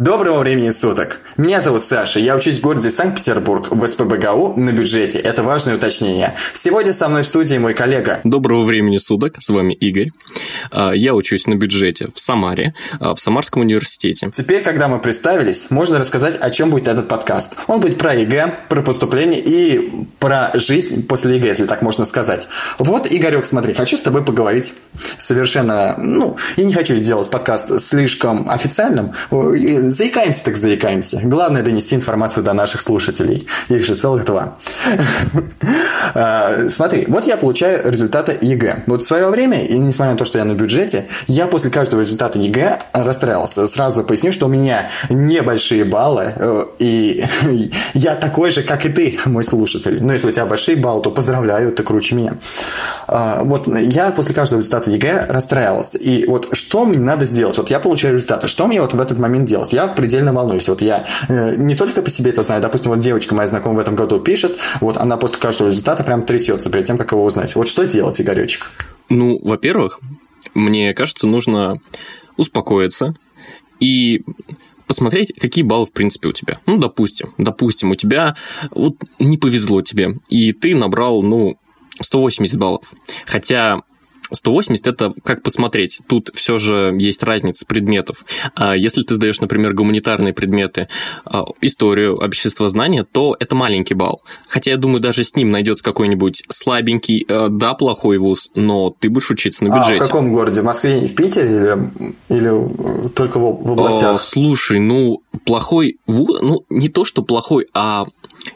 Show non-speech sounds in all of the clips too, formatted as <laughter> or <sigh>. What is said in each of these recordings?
Доброго времени суток! Меня зовут Саша, я учусь в городе Санкт-Петербург в СПБГУ на бюджете. Это важное уточнение. Сегодня со мной в студии мой коллега. Доброго времени суток, с вами Игорь. А, я учусь на бюджете в Самаре, а, в Самарском университете. Теперь, когда мы представились, можно рассказать, о чем будет этот подкаст. Он будет про ЕГЭ, про поступление и про жизнь после ЕГЭ, если так можно сказать. Вот, Игорек, смотри, хочу с тобой поговорить совершенно... Ну, я не хочу делать подкаст слишком официальным, Заикаемся так заикаемся. Главное донести информацию до наших слушателей. Их же целых два. <laughs> А, смотри, вот я получаю результаты ЕГЭ. Вот в свое время, и несмотря на то, что я на бюджете, я после каждого результата ЕГЭ расстраивался. Сразу поясню, что у меня небольшие баллы, э, и <laughs> я такой же, как и ты, мой слушатель. Но если у тебя большие баллы, то поздравляю, ты круче меня. А, вот я после каждого результата ЕГЭ расстраивался. И вот что мне надо сделать? Вот я получаю результаты. Что мне вот в этот момент делать? Я предельно волнуюсь. Вот я э, не только по себе это знаю. Допустим, вот девочка моя знакомая в этом году пишет, вот она после каждого результата прям трясется перед тем, как его узнать. Вот что делать, Игоречек? Ну, во-первых, мне кажется, нужно успокоиться и посмотреть, какие баллы, в принципе, у тебя. Ну, допустим, допустим, у тебя вот не повезло тебе, и ты набрал, ну, 180 баллов. Хотя 180 это как посмотреть. Тут все же есть разница предметов. А если ты сдаешь, например, гуманитарные предметы, а, историю, обществознание, то это маленький балл. Хотя я думаю, даже с ним найдется какой-нибудь слабенький, э, да, плохой вуз, но ты будешь учиться на бюджете. А в каком городе? В Москве в Питере или, или только в, в областях? А, слушай, ну, плохой вуз, ну, не то, что плохой, а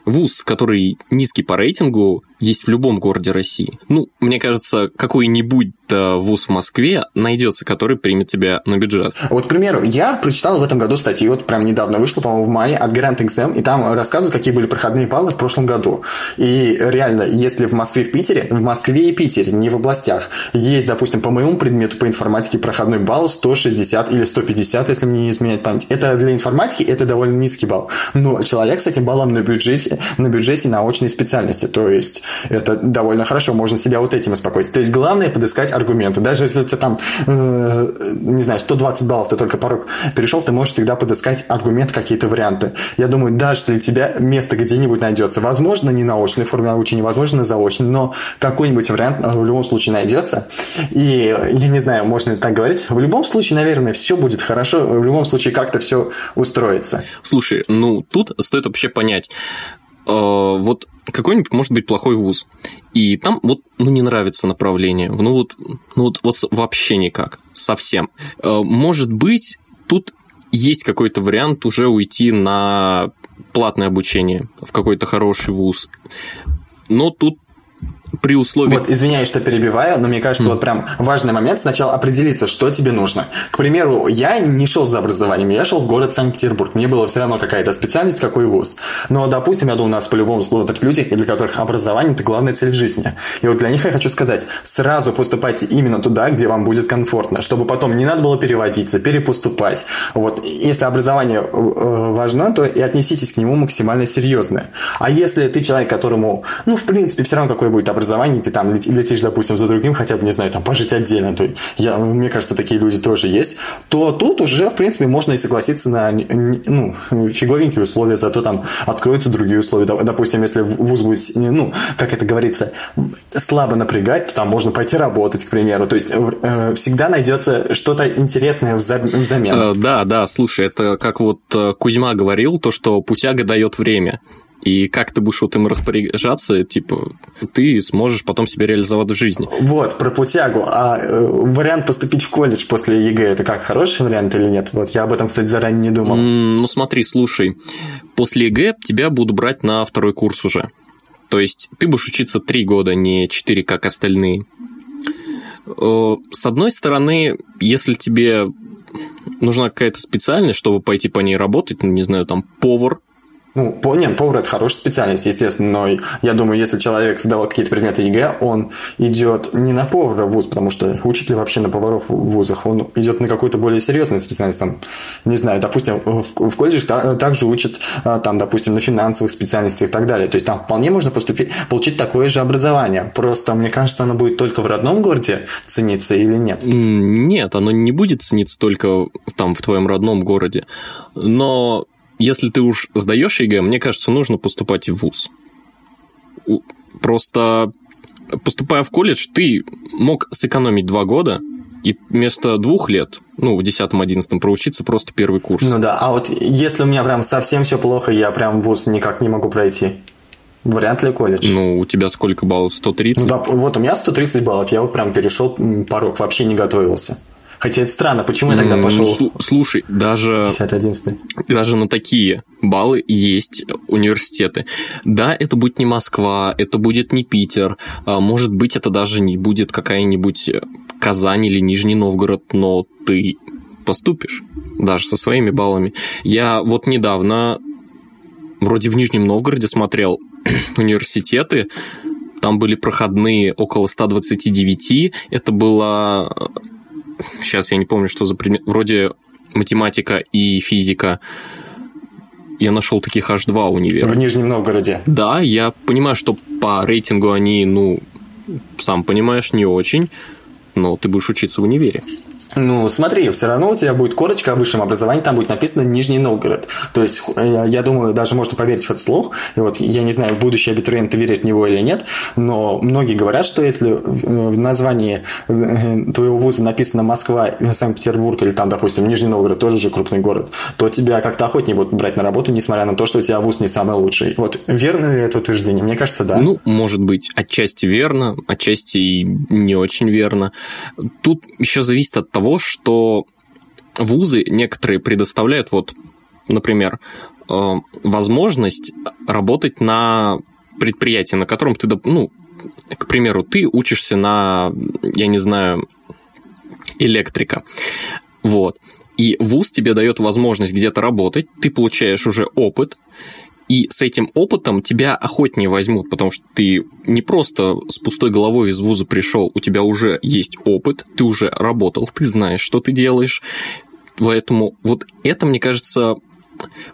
вуз, который низкий по рейтингу, есть в любом городе России. Ну, мне кажется, какой-нибудь вуз в Москве найдется, который примет тебя на бюджет. Вот, к примеру, я прочитал в этом году статью, вот прям недавно вышла, по-моему, в мае от Grand Exam, и там рассказывают, какие были проходные баллы в прошлом году. И реально, если в Москве в Питере, в Москве и Питере, не в областях, есть, допустим, по моему предмету по информатике проходной балл 160 или 150, если мне не изменять память. Это для информатики, это довольно низкий балл. Но человек с этим баллом на бюджете, на бюджете на очной специальности, то есть это довольно хорошо, можно себя вот этим успокоить. То есть главное подыскать аргументы. Даже если у тебя там, э, не знаю, 120 баллов, ты только порог перешел, ты можешь всегда подыскать аргумент, какие-то варианты. Я думаю, даже для тебя место где-нибудь найдется. Возможно, не на очной форме обучения, возможно, на заочной, но какой-нибудь вариант в любом случае найдется. И я не знаю, можно ли так говорить. В любом случае, наверное, все будет хорошо. В любом случае, как-то все устроится. Слушай, ну тут стоит вообще понять, э, вот какой-нибудь может быть плохой вуз, и там вот ну, не нравится направление, ну вот, ну вот, вот вообще никак, совсем. Э, может быть, тут есть какой-то вариант уже уйти на платное обучение в какой-то хороший вуз. Но тут при условии... Вот, извиняюсь, что перебиваю, но мне кажется, mm. вот прям важный момент сначала определиться, что тебе нужно. К примеру, я не шел за образованием, я шел в город Санкт-Петербург. Мне было все равно какая-то специальность, какой вуз. Но, допустим, я думаю, у нас по-любому смотрят люди, для которых образование – это главная цель в жизни. И вот для них я хочу сказать, сразу поступайте именно туда, где вам будет комфортно, чтобы потом не надо было переводиться, перепоступать. Вот, если образование э, важно, то и отнеситесь к нему максимально серьезно. А если ты человек, которому, ну, в принципе, все равно какое будет образование, образовании, ты там летишь, допустим, за другим, хотя бы, не знаю, там, пожить отдельно, то я, мне кажется, такие люди тоже есть, то тут уже, в принципе, можно и согласиться на, ну, фиговенькие условия, зато там откроются другие условия. Допустим, если вуз будет, ну, как это говорится, слабо напрягать, то там можно пойти работать, к примеру. То есть э, всегда найдется что-то интересное взамен. Э, да, да, слушай, это как вот э, Кузьма говорил, то, что путяга дает время. И как ты будешь вот им распоряжаться, типа, ты сможешь потом себя реализовать в жизни. Вот, про путягу. А э, вариант поступить в колледж после ЕГЭ, это как, хороший вариант или нет? Вот я об этом, кстати, заранее не думал. Mm, ну смотри, слушай, после ЕГЭ тебя будут брать на второй курс уже. То есть ты будешь учиться три года, не четыре, как остальные. Э, с одной стороны, если тебе нужна какая-то специальность, чтобы пойти по ней работать, ну, не знаю, там, повар, Ну, понял, повар – это хорошая специальность, естественно, но я думаю, если человек сдавал какие-то предметы ЕГЭ, он идет не на повара в вуз, потому что учит ли вообще на поваров в вузах, он идет на какую-то более серьезную специальность, там, не знаю, допустим, в, в колледжах также учат, а, там, допустим, на финансовых специальностях и так далее. То есть там вполне можно поступить, получить такое же образование. Просто, мне кажется, оно будет только в родном городе цениться или нет? Нет, оно не будет цениться только там в твоем родном городе. Но если ты уж сдаешь ЕГЭ, мне кажется, нужно поступать в ВУЗ. Просто поступая в колледж, ты мог сэкономить два года и вместо двух лет, ну, в 10-11 проучиться просто первый курс. Ну да, а вот если у меня прям совсем все плохо, я прям вуз никак не могу пройти. Вряд ли колледж. Ну, у тебя сколько баллов? 130? Ну да, вот у меня 130 баллов, я вот прям перешел порог, вообще не готовился. Хотя это странно, почему я тогда пошел? Ну, слушай, даже, 10 даже на такие баллы есть университеты. Да, это будет не Москва, это будет не Питер, а может быть, это даже не будет какая-нибудь Казань или Нижний Новгород, но ты поступишь даже со своими баллами. Я вот недавно вроде в Нижнем Новгороде смотрел <clears throat> университеты, там были проходные около 129, это было сейчас я не помню, что за предмет, вроде математика и физика. Я нашел таких аж два универа. В Нижнем Новгороде. Да, я понимаю, что по рейтингу они, ну, сам понимаешь, не очень, но ты будешь учиться в универе. Ну, смотри, все равно у тебя будет корочка о высшем образовании, там будет написано Нижний Новгород. То есть, я, я думаю, даже можно поверить в этот слух. И вот, я не знаю, будущие абитуриенты верят в него или нет, но многие говорят, что если в названии э, твоего вуза написано Москва, Санкт-Петербург или там, допустим, Нижний Новгород, тоже же крупный город, то тебя как-то охотнее будут брать на работу, несмотря на то, что у тебя вуз не самый лучший. Вот, верно ли это утверждение? Мне кажется, да. Ну, может быть, отчасти верно, отчасти не очень верно. Тут еще зависит от того, что вузы некоторые предоставляют, вот, например, э, возможность работать на предприятии, на котором ты, ну, к примеру, ты учишься на, я не знаю, электрика. Вот. И вуз тебе дает возможность где-то работать, ты получаешь уже опыт, и с этим опытом тебя охотнее возьмут, потому что ты не просто с пустой головой из вуза пришел, у тебя уже есть опыт, ты уже работал, ты знаешь, что ты делаешь. Поэтому вот это, мне кажется,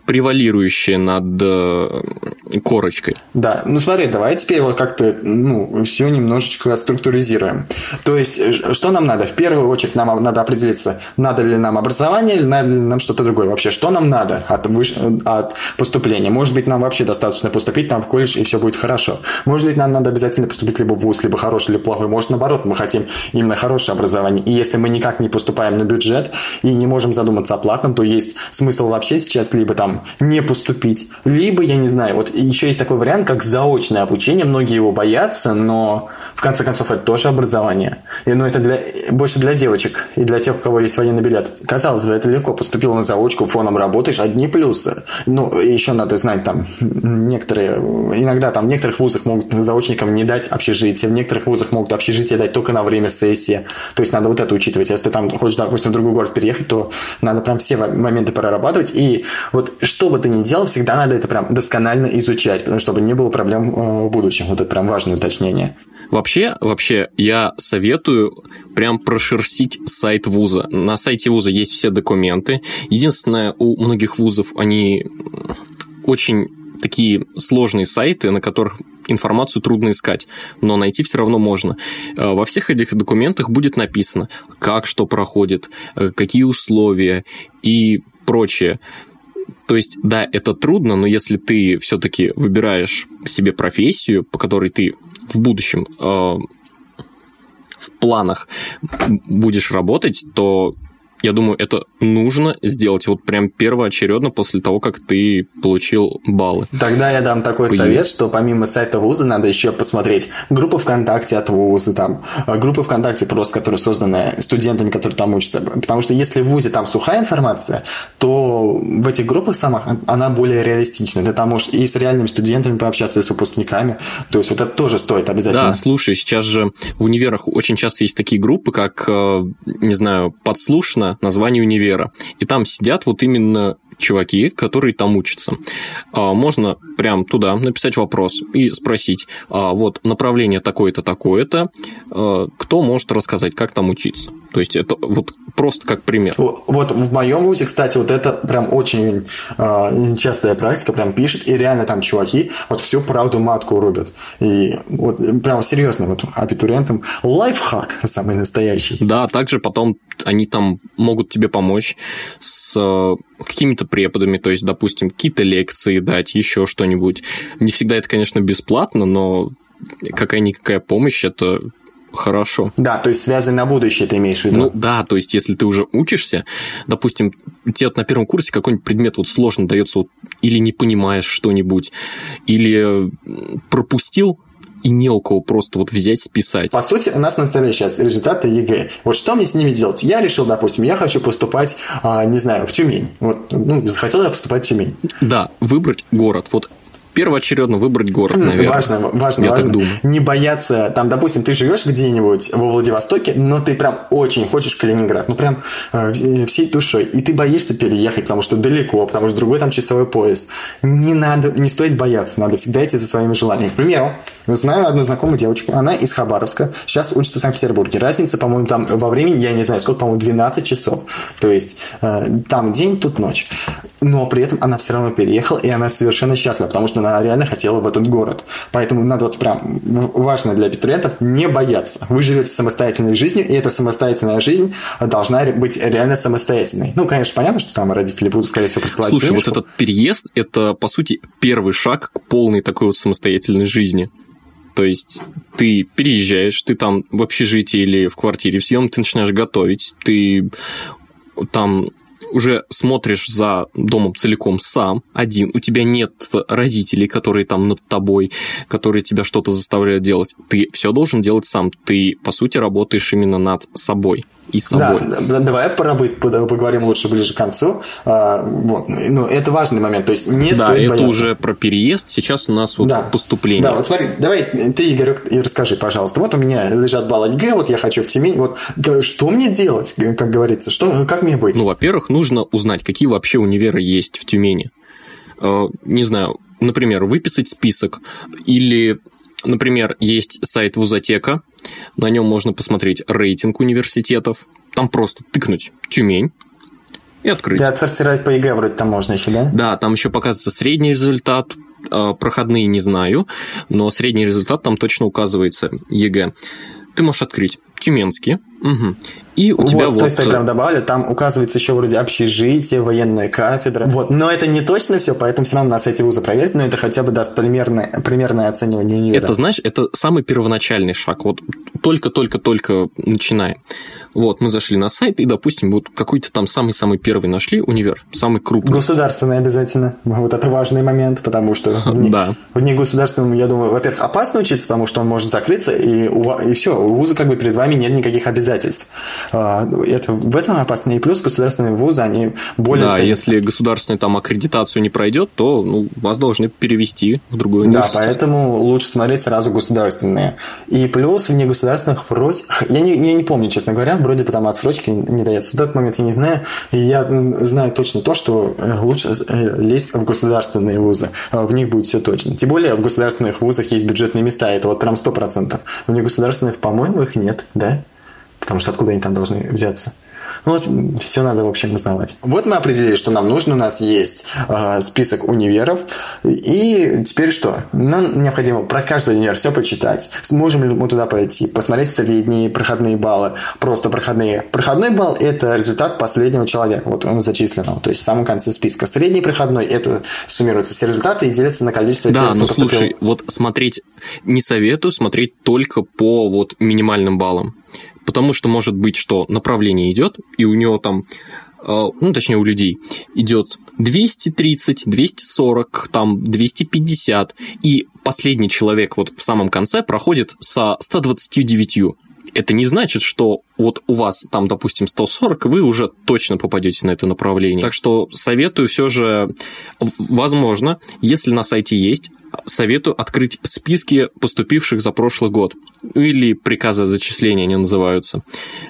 превалирующее над э, корочкой. Да, ну смотри, давай теперь вот как-то ну, все немножечко структуризируем. То есть, э, что нам надо? В первую очередь нам надо определиться, надо ли нам образование или надо ли нам что-то другое. Вообще, что нам надо от, выш... от поступления? Может быть, нам вообще достаточно поступить там в колледж, и все будет хорошо. Может быть, нам надо обязательно поступить либо в ВУЗ, либо хороший, либо плохой. Может, наоборот, мы хотим именно хорошее образование. И если мы никак не поступаем на бюджет и не можем задуматься о платном, то есть смысл вообще сейчас либо там не поступить, либо, я не знаю, вот еще есть такой вариант, как заочное обучение, многие его боятся, но в конце концов это тоже образование. И, ну, это для, больше для девочек и для тех, у кого есть военный билет. Казалось бы, это легко, поступил на заочку, фоном работаешь, одни плюсы. Ну, еще надо знать там, некоторые, иногда там в некоторых вузах могут заочникам не дать общежитие, в некоторых вузах могут общежитие дать только на время сессии. То есть надо вот это учитывать. Если ты там хочешь, допустим, в другой город переехать, то надо прям все моменты прорабатывать. И вот что бы ты ни делал, всегда надо это прям досконально изучать, потому чтобы не было проблем э, в будущем. Вот это прям важное уточнение. Вообще, вообще, я советую прям прошерстить сайт вуза. На сайте вуза есть все документы. Единственное, у многих вузов они очень такие сложные сайты, на которых информацию трудно искать, но найти все равно можно. Э, во всех этих документах будет написано, как что проходит, э, какие условия и прочее. То есть, да, это трудно, но если ты все-таки выбираешь себе профессию, по которой ты в будущем э, в планах будешь работать, то я думаю, это нужно сделать вот прям первоочередно после того, как ты получил баллы. Тогда я дам такой По совет, что помимо сайта вуза надо еще посмотреть группы ВКонтакте от вуза, там, э, группы ВКонтакте просто, которые созданы студентами, которые там учатся. Потому что если в вузе там сухая информация, то в этих группах самых она более реалистична. Ты там можешь и с реальными студентами пообщаться, и с выпускниками. То есть вот это тоже стоит обязательно. Да, слушай, сейчас же в универах очень часто есть такие группы, как, э, не знаю, подслушно название универа. И там сидят вот именно чуваки, которые там учатся. А, можно прям туда написать вопрос и спросить, а, вот направление такое-то, такое-то, а, кто может рассказать, как там учиться. То есть это вот просто как пример. Вот в моем вузе, кстати, вот это прям очень э, частая практика, прям пишет, и реально там чуваки вот всю правду матку рубят. И вот прям серьезно, вот абитуриентам лайфхак самый настоящий. Да, также потом они там могут тебе помочь с какими-то преподами, то есть, допустим, какие-то лекции дать, еще что-нибудь. Не всегда это, конечно, бесплатно, но какая-никакая помощь это хорошо. Да, то есть связаны на будущее ты имеешь в виду? Ну да, то есть если ты уже учишься, допустим, тебе вот на первом курсе какой-нибудь предмет вот сложно дается, вот, или не понимаешь что-нибудь, или пропустил, и не у кого просто вот взять, списать. По сути, у нас на столе сейчас результаты ЕГЭ. Вот что мне с ними делать? Я решил, допустим, я хочу поступать, а, не знаю, в Тюмень. Вот, ну, захотел я поступать в Тюмень. Да, выбрать город. Вот первоочередно выбрать город, наверное. Важно, важно, Я важно. Думаю. Не бояться, там, допустим, ты живешь где-нибудь во Владивостоке, но ты прям очень хочешь в Калининград, ну прям э, всей душой, и ты боишься переехать, потому что далеко, потому что другой там часовой пояс. Не надо, не стоит бояться, надо всегда идти за своими желаниями. К примеру, знаю одну знакомую девочку, она из Хабаровска, сейчас учится в Санкт-Петербурге. Разница, по-моему, там во времени, я не знаю, сколько, по-моему, 12 часов. То есть э, там день, тут ночь. Но при этом она все равно переехала, и она совершенно счастлива, потому что она реально хотела в этот город. Поэтому надо вот прям важно для абитуриентов не бояться. Вы живете самостоятельной жизнью, и эта самостоятельная жизнь должна быть реально самостоятельной. Ну, конечно, понятно, что там родители будут, скорее всего, присылать Слушай, денежку. вот этот переезд – это, по сути, первый шаг к полной такой вот самостоятельной жизни. То есть ты переезжаешь, ты там в общежитии или в квартире в съем, ты начинаешь готовить, ты там уже смотришь за домом целиком сам, один, у тебя нет родителей, которые там над тобой, которые тебя что-то заставляют делать. Ты все должен делать сам. Ты, по сути, работаешь именно над собой и собой. Да, давай про быт поговорим лучше ближе к концу. А, вот. Ну, это важный момент, то есть не да, стоит это бояться. уже про переезд, сейчас у нас вот да. поступление. Да, вот смотри, давай ты, Игорь, и расскажи, пожалуйста. Вот у меня лежат баллы ЕГЭ, вот я хочу в Тюмень, вот что мне делать, как говорится, что, как мне быть? Ну, во-первых, нужно узнать, какие вообще универы есть в Тюмени. Э, не знаю, например, выписать список или Например, есть сайт Вузотека, на нем можно посмотреть рейтинг университетов, там просто тыкнуть Тюмень, и открыть. Да, отсортировать по ЕГЭ вроде там можно еще, да? Да, там еще показывается средний результат, а, проходные не знаю, но средний результат там точно указывается ЕГЭ. Ты можешь открыть Тюменский, угу. И у вот, тебя вот... То есть, прям добавили, там указывается еще вроде общежитие, военная кафедра. Вот, но это не точно все, поэтому все равно на сайте вуза проверить, но это хотя бы даст примерное, примерное оценивание универа. Это, знаешь, это самый первоначальный шаг. Вот только-только-только начинаем. Вот, мы зашли на сайт, и, допустим, вот какой-то там самый-самый первый нашли универ, самый крупный. Государственный обязательно. Вот это важный момент, потому что в, да. в негосударственном, я думаю, во-первых, опасно учиться, потому что он может закрыться, и, и все, у вуза как бы перед вами нет никаких обязательств. А, это, в этом опасно. И плюс государственные вузы, они более... Да, если государственная там аккредитацию не пройдет, то ну, вас должны перевести в другой университет. Да, поэтому лучше смотреть сразу государственные. И плюс в негосударственных вроде... Я не, я не помню, честно говоря, вроде бы там отсрочки не дается. В тот момент я не знаю. И я знаю точно то, что э, лучше э, лезть в государственные вузы. А в них будет все точно. Тем более в государственных вузах есть бюджетные места. Это вот прям сто процентов. В негосударственных, по-моему, их нет, да? Потому что откуда они там должны взяться? Ну, вот все надо, в общем, узнавать. Вот мы определили, что нам нужно. У нас есть э, список универов. И теперь что? Нам необходимо про каждый универ все почитать. Сможем ли мы туда пойти? Посмотреть средние проходные баллы. Просто проходные. Проходной балл – это результат последнего человека. Вот он зачислен. То есть в самом конце списка. Средний проходной – это суммируются все результаты и делятся на количество да, тех, кто но поступил. слушай, вот смотреть не советую смотреть только по вот минимальным баллам потому что может быть, что направление идет, и у него там э, ну, точнее, у людей идет 230, 240, там 250, и последний человек вот в самом конце проходит со 129. Это не значит, что вот у вас там, допустим, 140, вы уже точно попадете на это направление. Так что советую все же, возможно, если на сайте есть советую открыть списки поступивших за прошлый год. Или приказы о зачислении они называются.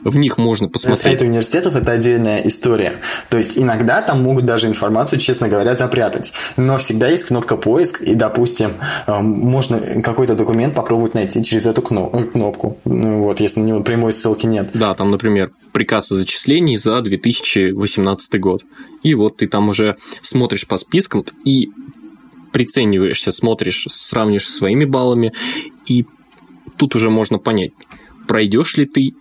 В них можно посмотреть... Сайты университетов – это отдельная история. То есть иногда там могут даже информацию, честно говоря, запрятать. Но всегда есть кнопка «Поиск», и, допустим, э, можно какой-то документ попробовать найти через эту кнопку. Ну вот, если на него прямой ссылки нет. Да, там, например, приказ о зачислении за 2018 год. И вот ты там уже смотришь по спискам и прицениваешься, смотришь, сравнишь со своими баллами, и тут уже можно понять, пройдешь ли ты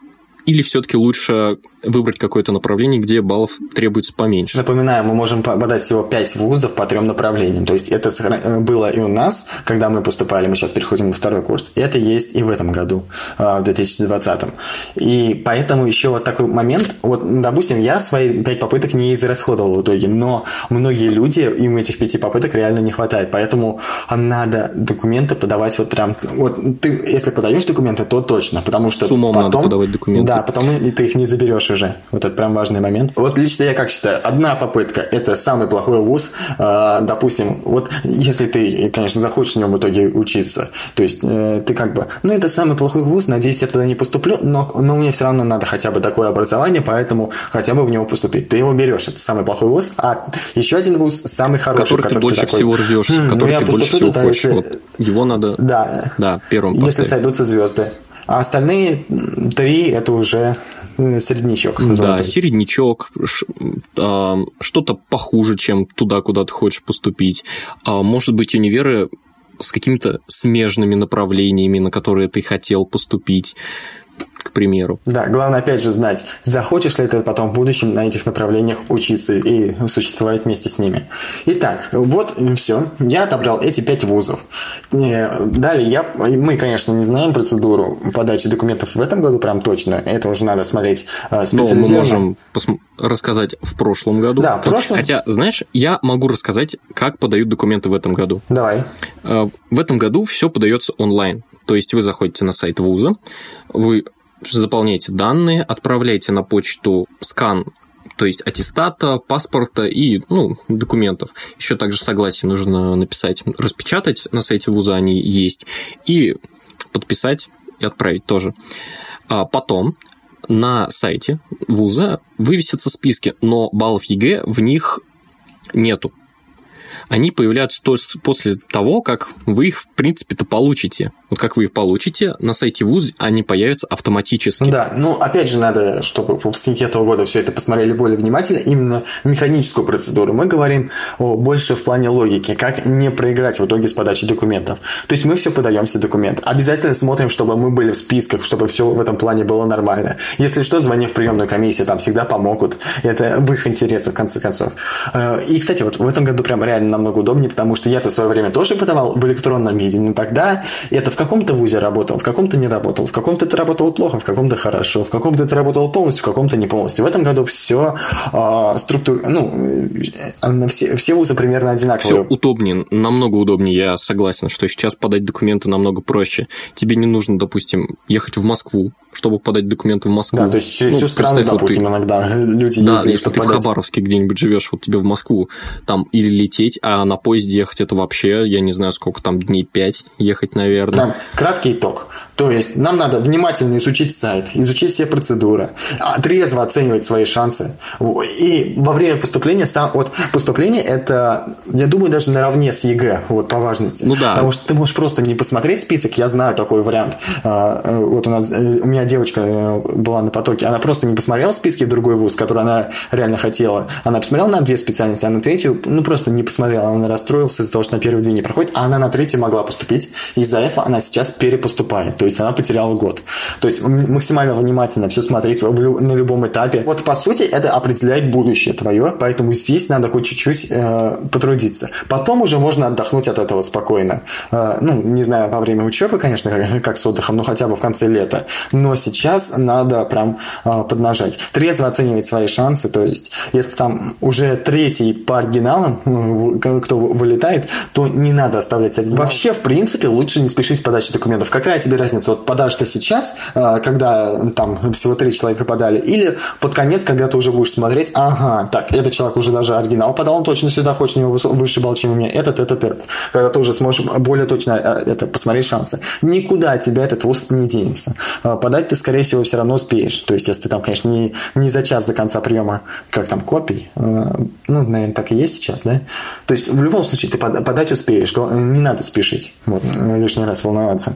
или все-таки лучше выбрать какое-то направление, где баллов требуется поменьше? Напоминаю, мы можем подать всего 5 вузов по трем направлениям. То есть это э, было и у нас, когда мы поступали, мы сейчас переходим на второй курс. И это есть и в этом году, э, в 2020. И поэтому еще вот такой момент. Вот, допустим, я свои 5 попыток не израсходовал в итоге, но многие люди, им этих 5 попыток реально не хватает. Поэтому надо документы подавать вот прям... Вот ты, если подаешь документы, то точно, потому что С умом потом... надо подавать документы. Да, потом ты их не заберешь уже. Вот это прям важный момент. Вот лично я как считаю, одна попытка – это самый плохой вуз. А, допустим, вот если ты, конечно, захочешь в нем в итоге учиться, то есть э, ты как бы, ну, это самый плохой вуз, надеюсь, я туда не поступлю, но, но мне все равно надо хотя бы такое образование, поэтому хотя бы в него поступить. Ты его берешь, это самый плохой вуз. А еще один вуз самый хороший, который, который ты больше ты такой, всего рвешься, в «Хм, который ну, ты больше всего хочешь. Если... Вот его надо да. Да, первым Если поставить. сойдутся звезды. А остальные три это уже середнячок. Да, середнячок, а, что-то похуже, чем туда, куда ты хочешь поступить. А, может быть, универы с какими-то смежными направлениями, на которые ты хотел поступить к примеру. Да, главное, опять же, знать, захочешь ли ты потом в будущем на этих направлениях учиться и существовать вместе с ними. Итак, вот все. Я отобрал эти пять вузов. Далее, я, мы, конечно, не знаем процедуру подачи документов в этом году прям точно. Это уже надо смотреть специализированно. Но мы можем пос- рассказать в прошлом году. Да, в прошлом. Хотя, знаешь, я могу рассказать, как подают документы в этом году. Давай. Э, в этом году все подается онлайн. То есть вы заходите на сайт вуза, вы заполняете данные, отправляете на почту скан то есть аттестата, паспорта и ну, документов. Еще также согласие нужно написать, распечатать на сайте вуза они есть, и подписать и отправить тоже. А потом на сайте вуза вывесятся списки, но баллов ЕГЭ в них нету они появляются то после того, как вы их, в принципе-то, получите. Вот как вы их получите, на сайте ВУЗ они появятся автоматически. Да, ну, опять же, надо, чтобы выпускники этого года все это посмотрели более внимательно, именно механическую процедуру. Мы говорим о, больше в плане логики, как не проиграть в итоге с подачей документов. То есть мы все подаем все документы. Обязательно смотрим, чтобы мы были в списках, чтобы все в этом плане было нормально. Если что, звони в приемную комиссию, там всегда помогут. Это в их интересах, в конце концов. Э, и, кстати, вот в этом году прям реально намного удобнее, потому что я-то в свое время тоже подавал в электронном виде, но тогда это в каком-то вузе работал, в каком-то не работал, в каком-то это работало плохо, в каком-то хорошо, в каком-то это работало полностью, в каком-то не полностью. В этом году все э, а, структура, ну, э, все, все вузы примерно одинаковые. Все удобнее, намного удобнее, я согласен, что сейчас подать документы намного проще. Тебе не нужно, допустим, ехать в Москву, чтобы подать документы в Москву. Да, то есть через ну, всю страну, допустим, вот ты... иногда люди Да, если ты подать. в Хабаровске где-нибудь живешь, вот тебе в Москву там или лететь, а на поезде ехать это вообще, я не знаю, сколько там, дней пять ехать, наверное. Прям краткий итог. То есть нам надо внимательно изучить сайт, изучить все процедуры, а, трезво оценивать свои шансы. И во время поступления, сам, вот поступление это, я думаю, даже наравне с ЕГЭ, вот по важности. Ну да. Потому что ты можешь просто не посмотреть список, я знаю такой вариант. А, э, вот у нас, э, у меня девочка э, была на потоке, она просто не посмотрела списки в другой вуз, который она реально хотела. Она посмотрела на две специальности, а на третью, ну просто не посмотрела, она расстроилась из-за того, что на первые две не проходит, а она на третью могла поступить, из-за этого она сейчас перепоступает. То есть она потеряла год. То есть максимально внимательно все смотреть на любом этапе. Вот по сути это определяет будущее твое, поэтому здесь надо хоть чуть-чуть э, потрудиться. Потом уже можно отдохнуть от этого спокойно. Э, ну, не знаю, во время учебы, конечно, как, с отдыхом, но хотя бы в конце лета. Но сейчас надо прям э, поднажать. Трезво оценивать свои шансы, то есть если там уже третий по оригиналам, э, кто вылетает, то не надо оставлять оригинал. Вообще, в принципе, лучше не спешить с подачей документов. Какая тебе разница? Разница, вот подашь ты сейчас, э, когда там всего три человека подали, или под конец, когда ты уже будешь смотреть, ага, так, этот человек уже даже оригинал подал, он точно сюда хочет, у него выше балл, чем у меня, этот, этот, этот. Когда ты уже сможешь более точно э, это посмотреть шансы. Никуда от тебя этот вуз не денется. Подать ты, скорее всего, все равно успеешь. То есть, если ты там, конечно, не, не за час до конца приема, как там, копий, ну, наверное, так и есть сейчас, да? То есть, в любом случае, ты подать успеешь, не надо спешить, вот, лишний раз волноваться.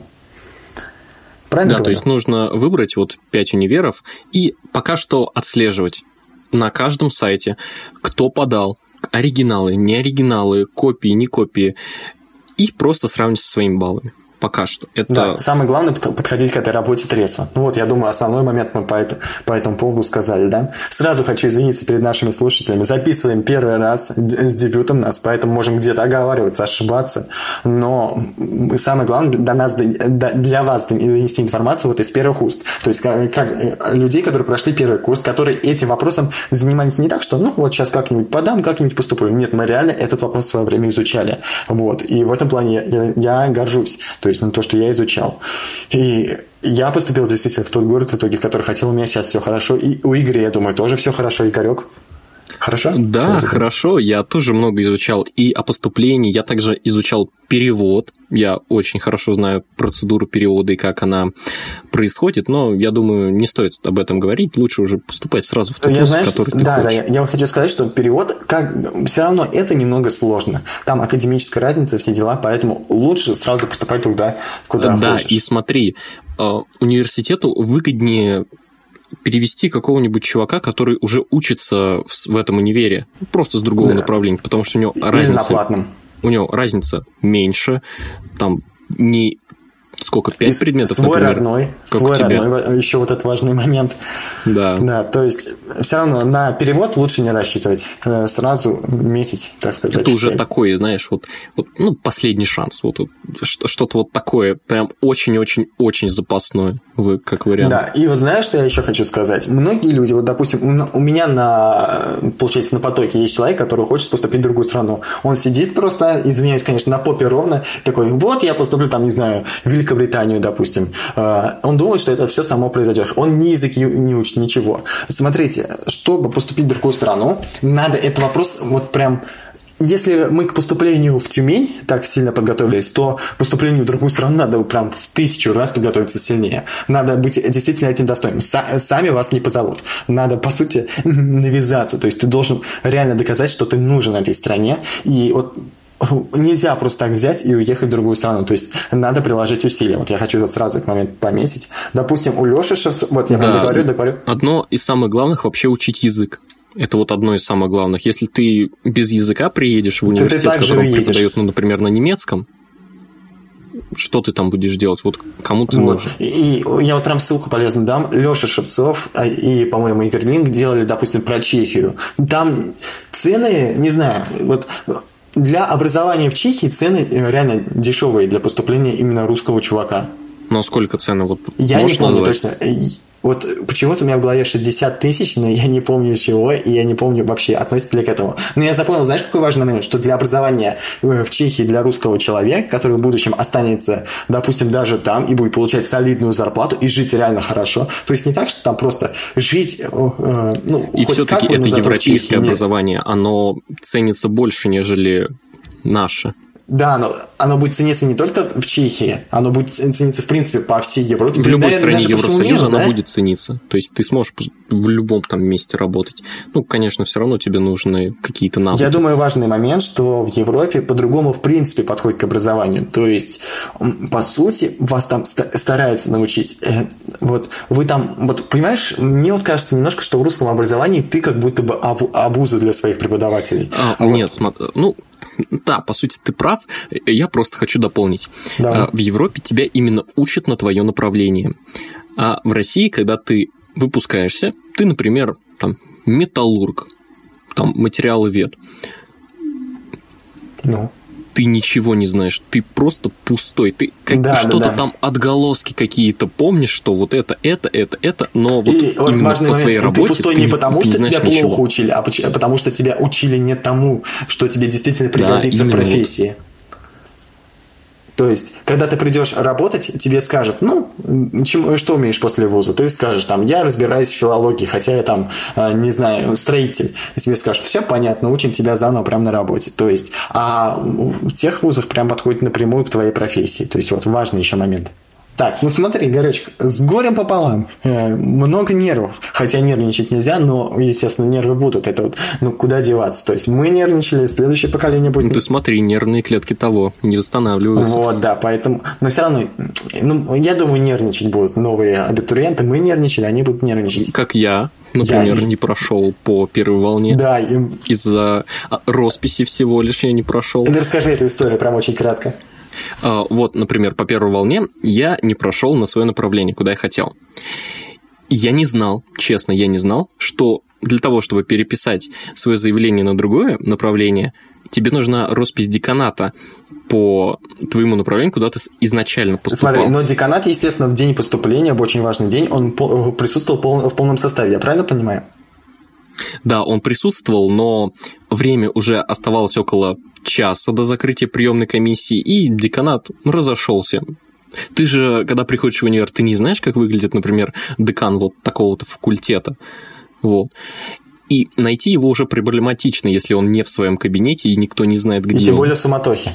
Правильно да, говорю? то есть нужно выбрать вот 5 универов и пока что отслеживать на каждом сайте, кто подал, оригиналы, не оригиналы, копии, не копии, и просто сравнить со своими баллами пока что. Это... Да, самое главное подходить к этой работе трезво. Ну вот, я думаю, основной момент мы по, это, по этому поводу сказали, да? Сразу хочу извиниться перед нашими слушателями. Записываем первый раз с дебютом нас, поэтому можем где-то оговариваться, ошибаться. Но самое главное для нас, для вас донести информацию вот из первых уст. То есть как, как людей, которые прошли первый курс, которые этим вопросом занимались не так, что ну вот сейчас как-нибудь подам, как-нибудь поступлю. Нет, мы реально этот вопрос в свое время изучали. Вот. И в этом плане я, я горжусь. То есть на то, что я изучал. И я поступил действительно в тот город, в итоге, который хотел. У меня сейчас все хорошо. И у Игоря, я думаю, тоже все хорошо. Игорек, Хорошо? Да, хорошо. Я тоже много изучал и о поступлении. Я также изучал перевод. Я очень хорошо знаю процедуру перевода и как она происходит, но я думаю, не стоит об этом говорить. Лучше уже поступать сразу в тот я, знаешь, который ты да, хочешь. Да, я, я хочу сказать, что перевод, как все равно это немного сложно. Там академическая разница, все дела, поэтому лучше сразу поступать туда, куда да, хочешь. Да, и смотри, э, университету выгоднее перевести какого-нибудь чувака, который уже учится в, этом универе, просто с другого да. направления, потому что у него Или разница... на платном. У него разница меньше, там не сколько, пять предметов, свой например, родной, как свой у тебя. родной, еще вот этот важный момент. Да. Да, то есть все равно на перевод лучше не рассчитывать, э, сразу метить, так сказать. Это уже такой, знаешь, вот, вот ну, последний шанс, вот, вот что-то вот такое, прям очень-очень-очень запасное, вы, как вариант. Да, и вот знаешь, что я еще хочу сказать? Многие люди, вот, допустим, у меня на, получается, на потоке есть человек, который хочет поступить в другую страну. Он сидит просто, извиняюсь, конечно, на попе ровно, такой, вот я поступлю там, не знаю, в Великобританию, допустим. А, он думает, что это все само произойдет. Он ни язык не учит, ничего. Смотрите, чтобы поступить в другую страну, надо, это вопрос вот прям если мы к поступлению в Тюмень так сильно подготовились, то поступлению в другую страну надо прям в тысячу раз подготовиться сильнее. Надо быть действительно этим достойным. Сами вас не позовут. Надо, по сути, <laughs> навязаться. То есть ты должен реально доказать, что ты нужен этой стране. И вот нельзя просто так взять и уехать в другую страну. То есть надо приложить усилия. Вот я хочу вот сразу этот момент пометить. Допустим, у Леши. Вот я да, договорю, договорю. Одно из самых главных вообще учить язык. Это вот одно из самых главных. Если ты без языка приедешь в университет, который преподает, ну, например, на немецком, что ты там будешь делать? Вот кому ты вот. нужен? И, я вот прям ссылку полезно дам. Леша Шевцов а, и, по-моему, Игорь Линк делали, допустим, про Чехию. Там цены, не знаю, вот для образования в Чехии цены э, реально дешевые для поступления именно русского чувака. Но сколько цены? Вот Я не помню назвать? точно. Вот почему-то у меня в голове 60 тысяч, но я не помню чего, и я не помню вообще, относится ли к этому. Но я запомнил, знаешь, какой важный момент, что для образования э, в Чехии для русского человека, который в будущем останется, допустим, даже там и будет получать солидную зарплату и жить реально хорошо, то есть не так, что там просто жить, э, ну, И все-таки это европейское образование, оно ценится больше, нежели наше. Да, но оно будет цениться не только в Чехии, оно будет цениться, в принципе, по всей Европе. В любой стране Евросоюза оно да? будет цениться. То есть ты сможешь в любом там месте работать. Ну, конечно, все равно тебе нужны какие-то навыки. Я думаю, важный момент, что в Европе по-другому, в принципе, подходит к образованию. То есть, по сути, вас там стараются научить. Э, вот вы там, вот понимаешь, мне вот кажется немножко, что в русском образовании ты как будто бы обуза для своих преподавателей. А, а нет, вот... смотри, ну, <laughs> да, по сути, ты прав. Я просто хочу дополнить. Да. А, в Европе тебя именно учат на твое направление. А в России, когда ты выпускаешься, ты, например, там, металлург, там, материалы вет. Ну ты ничего не знаешь, ты просто пустой, ты как да, что-то да, да. там отголоски какие-то помнишь, что вот это, это, это, это, но вот и вот именно по своей момент, работе ты пустой ты, не потому, ты что тебя плохо ничего. учили, а потому что тебя учили не тому, что тебе действительно пригодится да, в профессии. Вот. То есть, когда ты придешь работать, тебе скажут, ну, чем, что умеешь после вуза? Ты скажешь, там, я разбираюсь в филологии, хотя я там, э, не знаю, строитель. И тебе скажут, все понятно, учим тебя заново прямо на работе. То есть, а в тех вузах прям подходит напрямую к твоей профессии. То есть, вот важный еще момент. Так, ну смотри, Горечка, с горем пополам. Э, много нервов. Хотя нервничать нельзя, но, естественно, нервы будут. Это вот, ну, куда деваться? То есть мы нервничали, следующее поколение будет... Ну, ты смотри, нервные клетки того не восстанавливаются. Вот, да, поэтому... Но все равно, ну, я думаю, нервничать будут новые абитуриенты. Мы нервничали, они будут нервничать. Как я, например, я... не прошел по первой волне. Да, им... Из-за росписи всего лишь я не прошел. Да расскажи эту историю прям очень кратко. А, вот, например, по первой волне я не прошел на свое направление, куда я хотел. Я не знал, честно, я не знал, что для того, чтобы переписать свое заявление на другое направление, тебе нужна роспись деканата по твоему направлению, куда ты изначально поступал. Смотри, но деканат, естественно, в день поступления, в очень важный день, он присутствовал в полном составе, я правильно понимаю? Да, он присутствовал, но время уже оставалось около часа до закрытия приемной комиссии, и деканат разошелся. Ты же, когда приходишь в универ, ты не знаешь, как выглядит, например, декан вот такого-то факультета. Вот. И найти его уже проблематично, если он не в своем кабинете и никто не знает, где и тем более он. суматохи.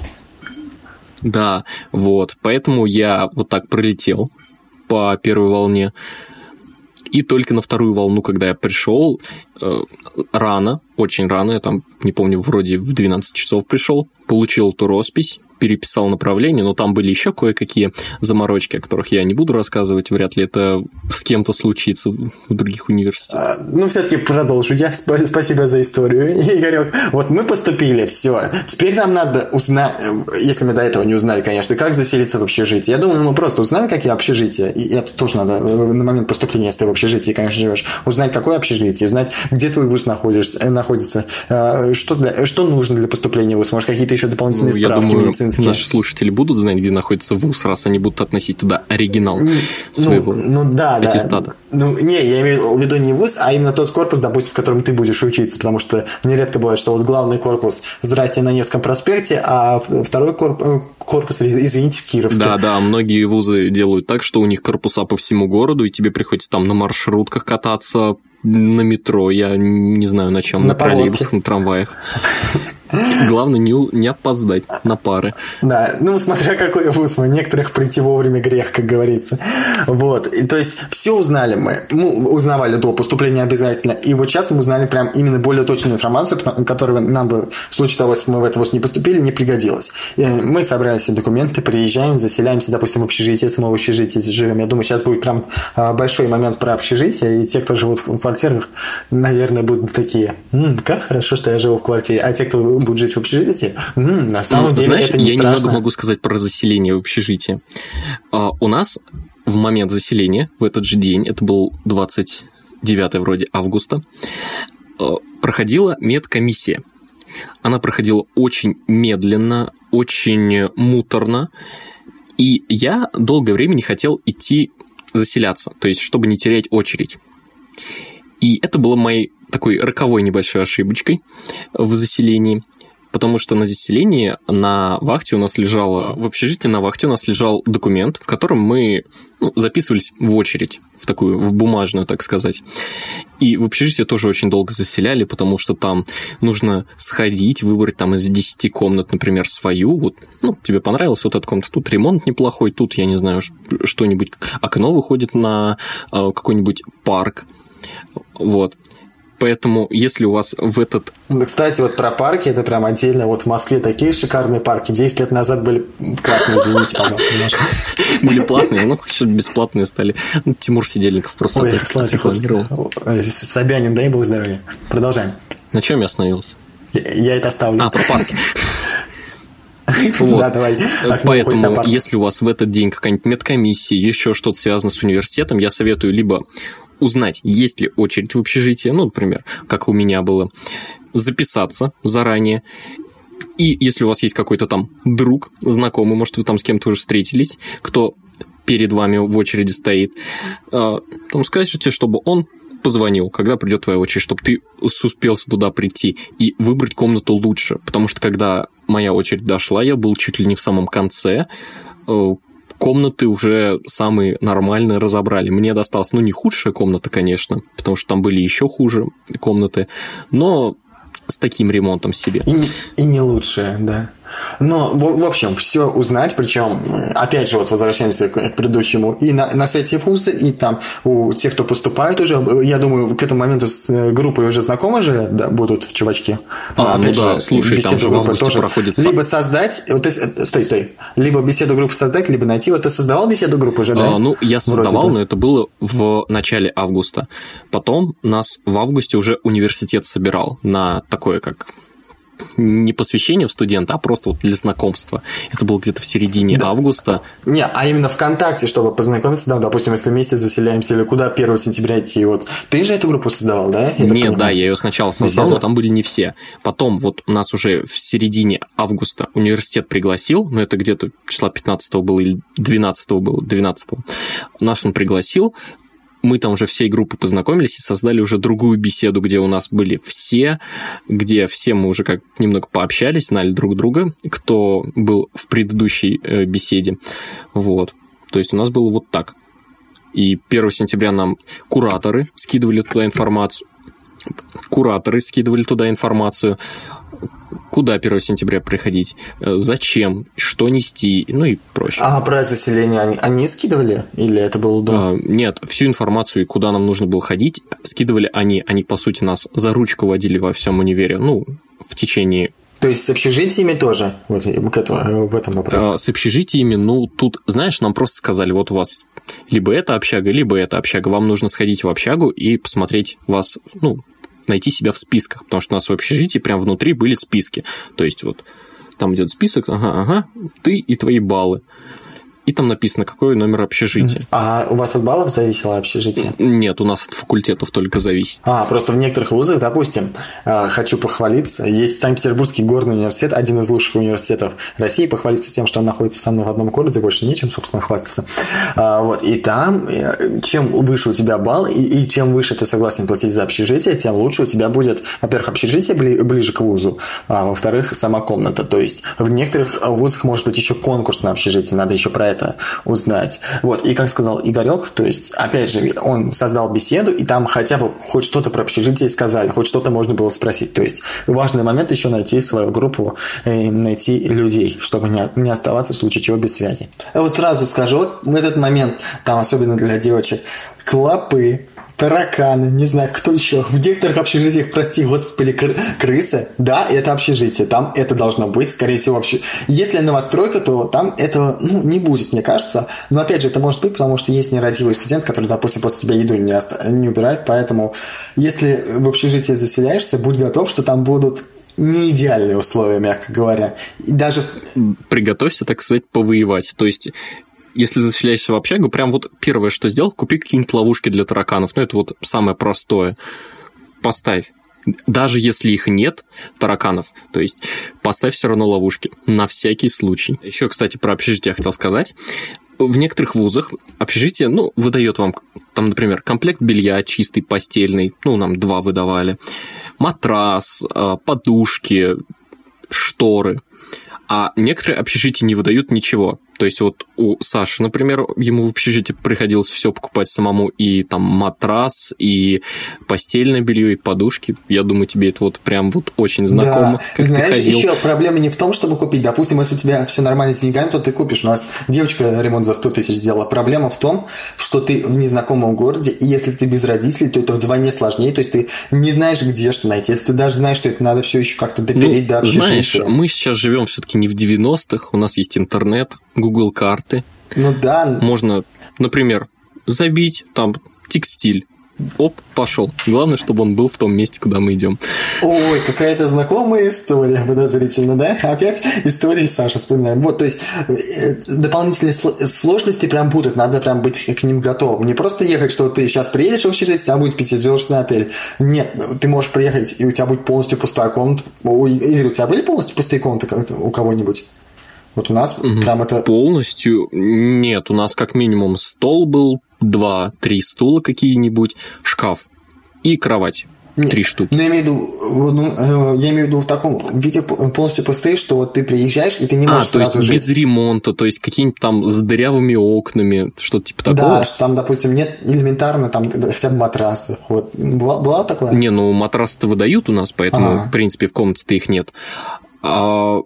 Да, вот. Поэтому я вот так пролетел по первой волне. И только на вторую волну, когда я пришел, э, рано, очень рано, я там, не помню, вроде в 12 часов пришел, получил эту роспись, переписал направление, но там были еще кое-какие заморочки, о которых я не буду рассказывать, вряд ли это с кем-то случится в других университетах. А, ну, все-таки продолжу. Я спасибо за историю. <laughs> Игорек, вот мы поступили, все. Теперь нам надо узнать, если мы до этого не узнали, конечно, как заселиться в общежитие. Я думаю, мы просто узнаем, какие общежития. И это тоже надо э, на момент поступления, если ты в общежитии, конечно, живешь, узнать, какое общежитие, узнать, где твой вуз находишься, э, находится, э, что, для, что нужно для поступления в вуз, может, какие-то еще дополнительные ну, справки думаю, медицинские. Наши слушатели будут знать, где находится вуз, раз они будут относить туда оригинал ну, своего ну, да, аттестата. Да. Ну, не, я имею в виду не вуз, а именно тот корпус, допустим, в котором ты будешь учиться, потому что нередко бывает, что вот главный корпус, здрасте, на Невском проспекте, а второй корпус, корпус извините, в Кировске. Да, да, многие вузы делают так, что у них корпуса по всему городу, и тебе приходится там на маршрутках кататься, на метро, я не знаю на чем, на, на троллейбусах, на трамваях. <laughs> Главное не, не опоздать на пары. Да, ну смотря какой вуз, мы некоторых прийти вовремя грех, как говорится. Вот, и, то есть все узнали мы, мы узнавали до поступления обязательно, и вот сейчас мы узнали прям именно более точную информацию, которая нам бы в случае того, если мы в это вуз не поступили, не пригодилась. И мы собрали все документы, приезжаем, заселяемся, допустим, в общежитие, если мы в общежитии живем. Я думаю, сейчас будет прям а, большой момент про общежитие, и те, кто живут в квартирах, наверное, будут такие, М, как хорошо, что я живу в квартире, а те, кто будут жить в общежитии, м-м, на самом ну, деле знаешь, это не я страшно. немного могу сказать про заселение в общежитии. А, у нас в момент заселения, в этот же день, это был 29 вроде августа, а, проходила медкомиссия. Она проходила очень медленно, очень муторно, и я долгое время не хотел идти заселяться, то есть чтобы не терять очередь. И это было моей такой роковой небольшой ошибочкой в заселении потому что на заселении на вахте у нас лежало, в общежитии на вахте у нас лежал документ, в котором мы ну, записывались в очередь, в такую, в бумажную, так сказать. И в общежитие тоже очень долго заселяли, потому что там нужно сходить, выбрать там из 10 комнат, например, свою. Вот, ну, тебе понравилась вот эта комната, тут ремонт неплохой, тут, я не знаю, что-нибудь, окно выходит на э, какой-нибудь парк. Вот. Поэтому, если у вас в этот... Кстати, вот про парки, это прям отдельно. Вот в Москве такие шикарные парки. 10 лет назад были платные, извините, пожалуйста. <laughs> Были платные, ну, что-то бесплатные стали. Ну, Тимур Сидельников просто Ой, рекламировал. Собянин, дай бог здоровья. Продолжаем. На чем я остановился? Я, это оставлю. А, про парки. <laughs> Вот. Да, давай. Поэтому, если у вас в этот день какая-нибудь медкомиссия, еще что-то связано с университетом, я советую либо узнать, есть ли очередь в общежитии, ну, например, как у меня было, записаться заранее, и если у вас есть какой-то там друг, знакомый, может, вы там с кем-то уже встретились, кто перед вами в очереди стоит, э, там скажите, чтобы он позвонил, когда придет твоя очередь, чтобы ты успел туда прийти и выбрать комнату лучше. Потому что когда моя очередь дошла, я был чуть ли не в самом конце, э, комнаты уже самые нормальные разобрали. Мне досталась, ну, не худшая комната, конечно, потому что там были еще хуже комнаты, но с таким ремонтом себе. И, и не лучшая, да. Но, в, в общем, все узнать, причем, опять же, вот возвращаемся к, к предыдущему, и на, на сайте вуза, и там у тех, кто поступает уже, я думаю, к этому моменту с группой уже знакомы же да, будут чувачки. А, опять ну же, да, слушай, там же в тоже. проходит... Либо создать, вот ты, стой, стой, либо беседу группы создать, либо найти, вот ты создавал беседу группы уже, да? А, ну, я создавал, но это было в начале августа. Потом нас в августе уже университет собирал на такое, как не посвящение в студента, а просто вот для знакомства. Это было где-то в середине да. августа. Не, а именно ВКонтакте, чтобы познакомиться, да, допустим, если вместе заселяемся или куда 1 сентября идти, вот. Ты же эту группу создавал, да? Я Нет, да, я ее сначала создал, Беседа? но там были не все. Потом вот у нас уже в середине августа университет пригласил, ну это где-то числа 15 было или 12 было, 12 нас он пригласил, мы там уже всей группы познакомились и создали уже другую беседу, где у нас были все, где все мы уже как немного пообщались, знали друг друга, кто был в предыдущей э, беседе. Вот. То есть у нас было вот так. И 1 сентября нам кураторы скидывали туда информацию, кураторы скидывали туда информацию, куда 1 сентября приходить, э, зачем, что нести, ну и прочее. А про заселение они, они скидывали или это было до? А, нет, всю информацию, куда нам нужно было ходить, скидывали они. Они, по сути, нас за ручку водили во всем универе, ну, в течение то есть с общежитиями тоже вот, к этому, в этом вопросе? А, с общежитиями, ну, тут, знаешь, нам просто сказали, вот у вас либо эта общага, либо эта общага. Вам нужно сходить в общагу и посмотреть вас, ну, найти себя в списках, потому что у нас в общежитии прям внутри были списки. То есть вот там идет список, ага, ага, ты и твои баллы и там написано, какой номер общежития. А у вас от баллов зависело общежитие? Нет, у нас от факультетов только зависит. А, просто в некоторых вузах, допустим, а, хочу похвалиться, есть Санкт-Петербургский горный университет, один из лучших университетов России, похвалиться тем, что он находится со мной в одном городе, больше нечем, собственно, хвастаться. А, вот, и там, э, чем выше у тебя балл, и, и чем выше ты согласен платить за общежитие, тем лучше у тебя будет, во-первых, общежитие бли, ближе к вузу, а во-вторых, сама комната. То есть в некоторых вузах может быть еще конкурс на общежитие, надо еще про это это узнать. Вот, и как сказал Игорек, то есть, опять же, он создал беседу, и там хотя бы хоть что-то про общежитие сказали, хоть что-то можно было спросить. То есть, важный момент еще найти свою группу, э, найти людей, чтобы не, не оставаться в случае чего без связи. Вот сразу скажу, в этот момент, там особенно для девочек, клопы, тараканы, не знаю, кто еще. В некоторых общежитиях, прости господи, кр- крысы. Да, это общежитие, там это должно быть, скорее всего, вообще. Если новостройка, то там этого ну, не будет, мне кажется. Но опять же, это может быть, потому что есть нерадивый студент, который, допустим, после себя еду не, не убирает. Поэтому, если в общежитие заселяешься, будь готов, что там будут не идеальные условия, мягко говоря. И даже... Приготовься, так сказать, повоевать. То есть если заселяешься в общагу, прям вот первое, что сделал, купи какие-нибудь ловушки для тараканов. Ну, это вот самое простое. Поставь. Даже если их нет, тараканов, то есть поставь все равно ловушки на всякий случай. Еще, кстати, про общежитие я хотел сказать. В некоторых вузах общежитие, ну, выдает вам, там, например, комплект белья чистый, постельный, ну, нам два выдавали, матрас, а, подушки, шторы. А некоторые общежития не выдают ничего. То есть вот у Саши, например, ему в общежитии приходилось все покупать самому, и там матрас, и постельное белье, и подушки. Я думаю, тебе это вот прям вот очень знакомо. Да. Знаешь, еще проблема не в том, чтобы купить. Допустим, если у тебя все нормально с деньгами, то ты купишь. У нас девочка ремонт за 100 тысяч сделала. Проблема в том, что ты в незнакомом городе, и если ты без родителей, то это вдвойне сложнее. То есть ты не знаешь, где что найти. Если ты даже знаешь, что это надо все еще как-то допереть ну, до общежития. Знаешь, мы сейчас живем все-таки не в 90-х, у нас есть интернет, Google карты. Ну да. Можно, например, забить там текстиль. Оп, пошел. Главное, чтобы он был в том месте, куда мы идем. Ой, какая-то знакомая история, подозрительно, да? Опять истории Саши вспоминаем. Вот, то есть э, дополнительные сложности прям будут, надо прям быть к ним готовым. Не просто ехать, что ты сейчас приедешь в общежитие, а будет пятизвездочный отель. Нет, ты можешь приехать, и у тебя будет полностью пустая комната. Игорь, у тебя были полностью пустые комнаты у кого-нибудь? Вот у нас угу. прям это... Полностью? Нет, у нас как минимум стол был, два-три стула какие-нибудь, шкаф. и кровать. Три штуки. Ну, я имею в виду, ну, я имею в виду в таком виде полностью пустые, что вот ты приезжаешь, и ты не а, можешь то есть сразу без жить. ремонта, то есть какие-нибудь там с дырявыми окнами, что-то типа такого? Да, что там, допустим, нет элементарно там хотя бы матраса. Вот. Была, была такое? Не, ну матрасы-то выдают у нас, поэтому, Ага. в принципе, в комнате-то их нет. А,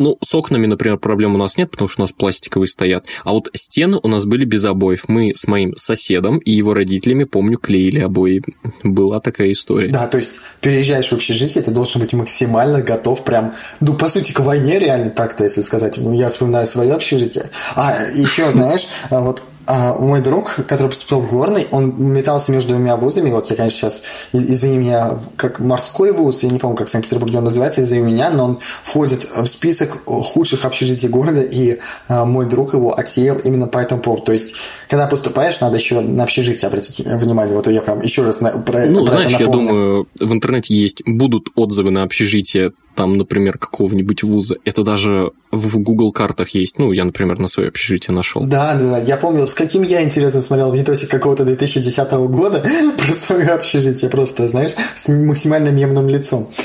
ну, с окнами, например, проблем у нас нет, потому что у нас пластиковые стоят. А вот стены у нас были без обоев. Мы с моим соседом и его родителями, помню, клеили обои. Была такая история. Да, то есть переезжаешь в общежитие, ты должен быть максимально готов прям, ну, по сути, к войне реально так-то, если сказать. Ну, Я вспоминаю свое общежитие. А, еще, знаешь, а, вот а, мой друг, который поступил в горный, он метался между двумя вузами. Вот я, конечно, сейчас, извини меня, как морской вуз, я не помню, как в Санкт-Петербурге он называется, извини меня, но он входит в список худших общежитий города, и а, мой друг его отсеял именно по этому поводу. То есть, когда поступаешь, надо еще на общежитие обратить внимание. Вот я прям еще раз на- про, Ну, про знаешь, это я напомню. думаю, в интернете есть, будут отзывы на общежитие, там, например, какого-нибудь вуза. Это даже в Google картах есть. Ну, я, например, на свое общежитие нашел. Да, да, да. Я помню, с каким я интересом смотрел видосик какого-то 2010 года <laughs> про свое общежитие. Просто, знаешь, с максимально мемным лицом. <laughs>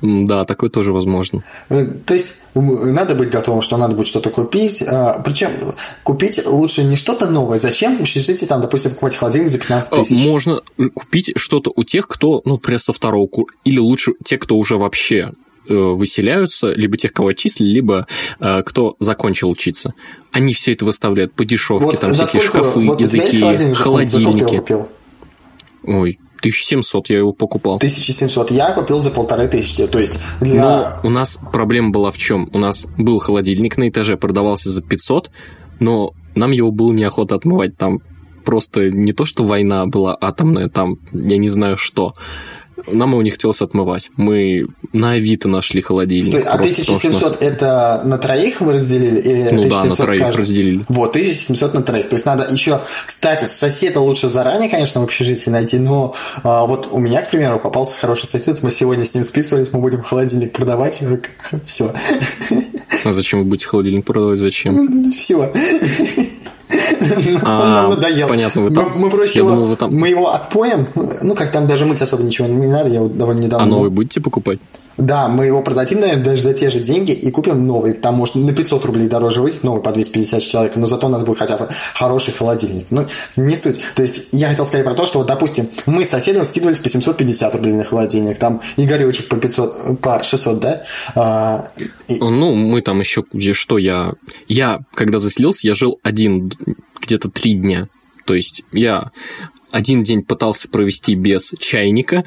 Да, такое тоже возможно. Э, То есть надо быть готовым, что надо будет что-то купить. Причем купить лучше не что-то новое. Зачем в общежитии там, допустим, покупать холодильник за 15 тысяч? Можно купить что-то у тех, кто, ну, например, со второго курса, или лучше те, кто уже вообще э, выселяются, либо тех, кого отчислили, либо э, кто закончил учиться. Они все это выставляют по дешевке, Вот там всякие сколько- шкафы, вот языки, холодильники. Ой, 1700 я его покупал. 1700. Я купил за полторы тысячи. То есть для... Но у нас проблема была в чем? У нас был холодильник на этаже, продавался за 500, но нам его было неохота отмывать. Там просто не то, что война была атомная, там я не знаю что. Нам его не хотелось отмывать. Мы на Авито нашли холодильник. Стой, а просто потому что у 1700 нас- это на троих вы разделили? Или Ну да, на 1700 троих каждый? разделили. Вот, 1700 на троих. То есть надо еще... Кстати, соседа лучше заранее, конечно, в общежитии найти, но а, вот у меня, к примеру, попался хороший сосед. Мы сегодня с ним списывались, мы будем холодильник продавать. Все. А зачем вы будете холодильник продавать? Зачем? Все. <laughs> Он А, нам надоел. понятно, вы Мы- там- Мы проще его- мы его отпоем. Ну, как там даже мыть особо ничего не надо, я вот довольно недавно... А новый будете покупать? Да, мы его продадим, наверное, даже за те же деньги и купим новый. Там может на 500 рублей дороже выйти, новый по 250 человек, но зато у нас будет хотя бы хороший холодильник. Ну, не суть. То есть, я хотел сказать про то, что, вот, допустим, мы с соседом скидывались по 750 рублей на холодильник, там Игоречек по 500, по 600, да? А, и- Ну, мы там еще где что я... Я, когда заселился, я жил один где-то три дня. То есть я один день пытался провести без чайника,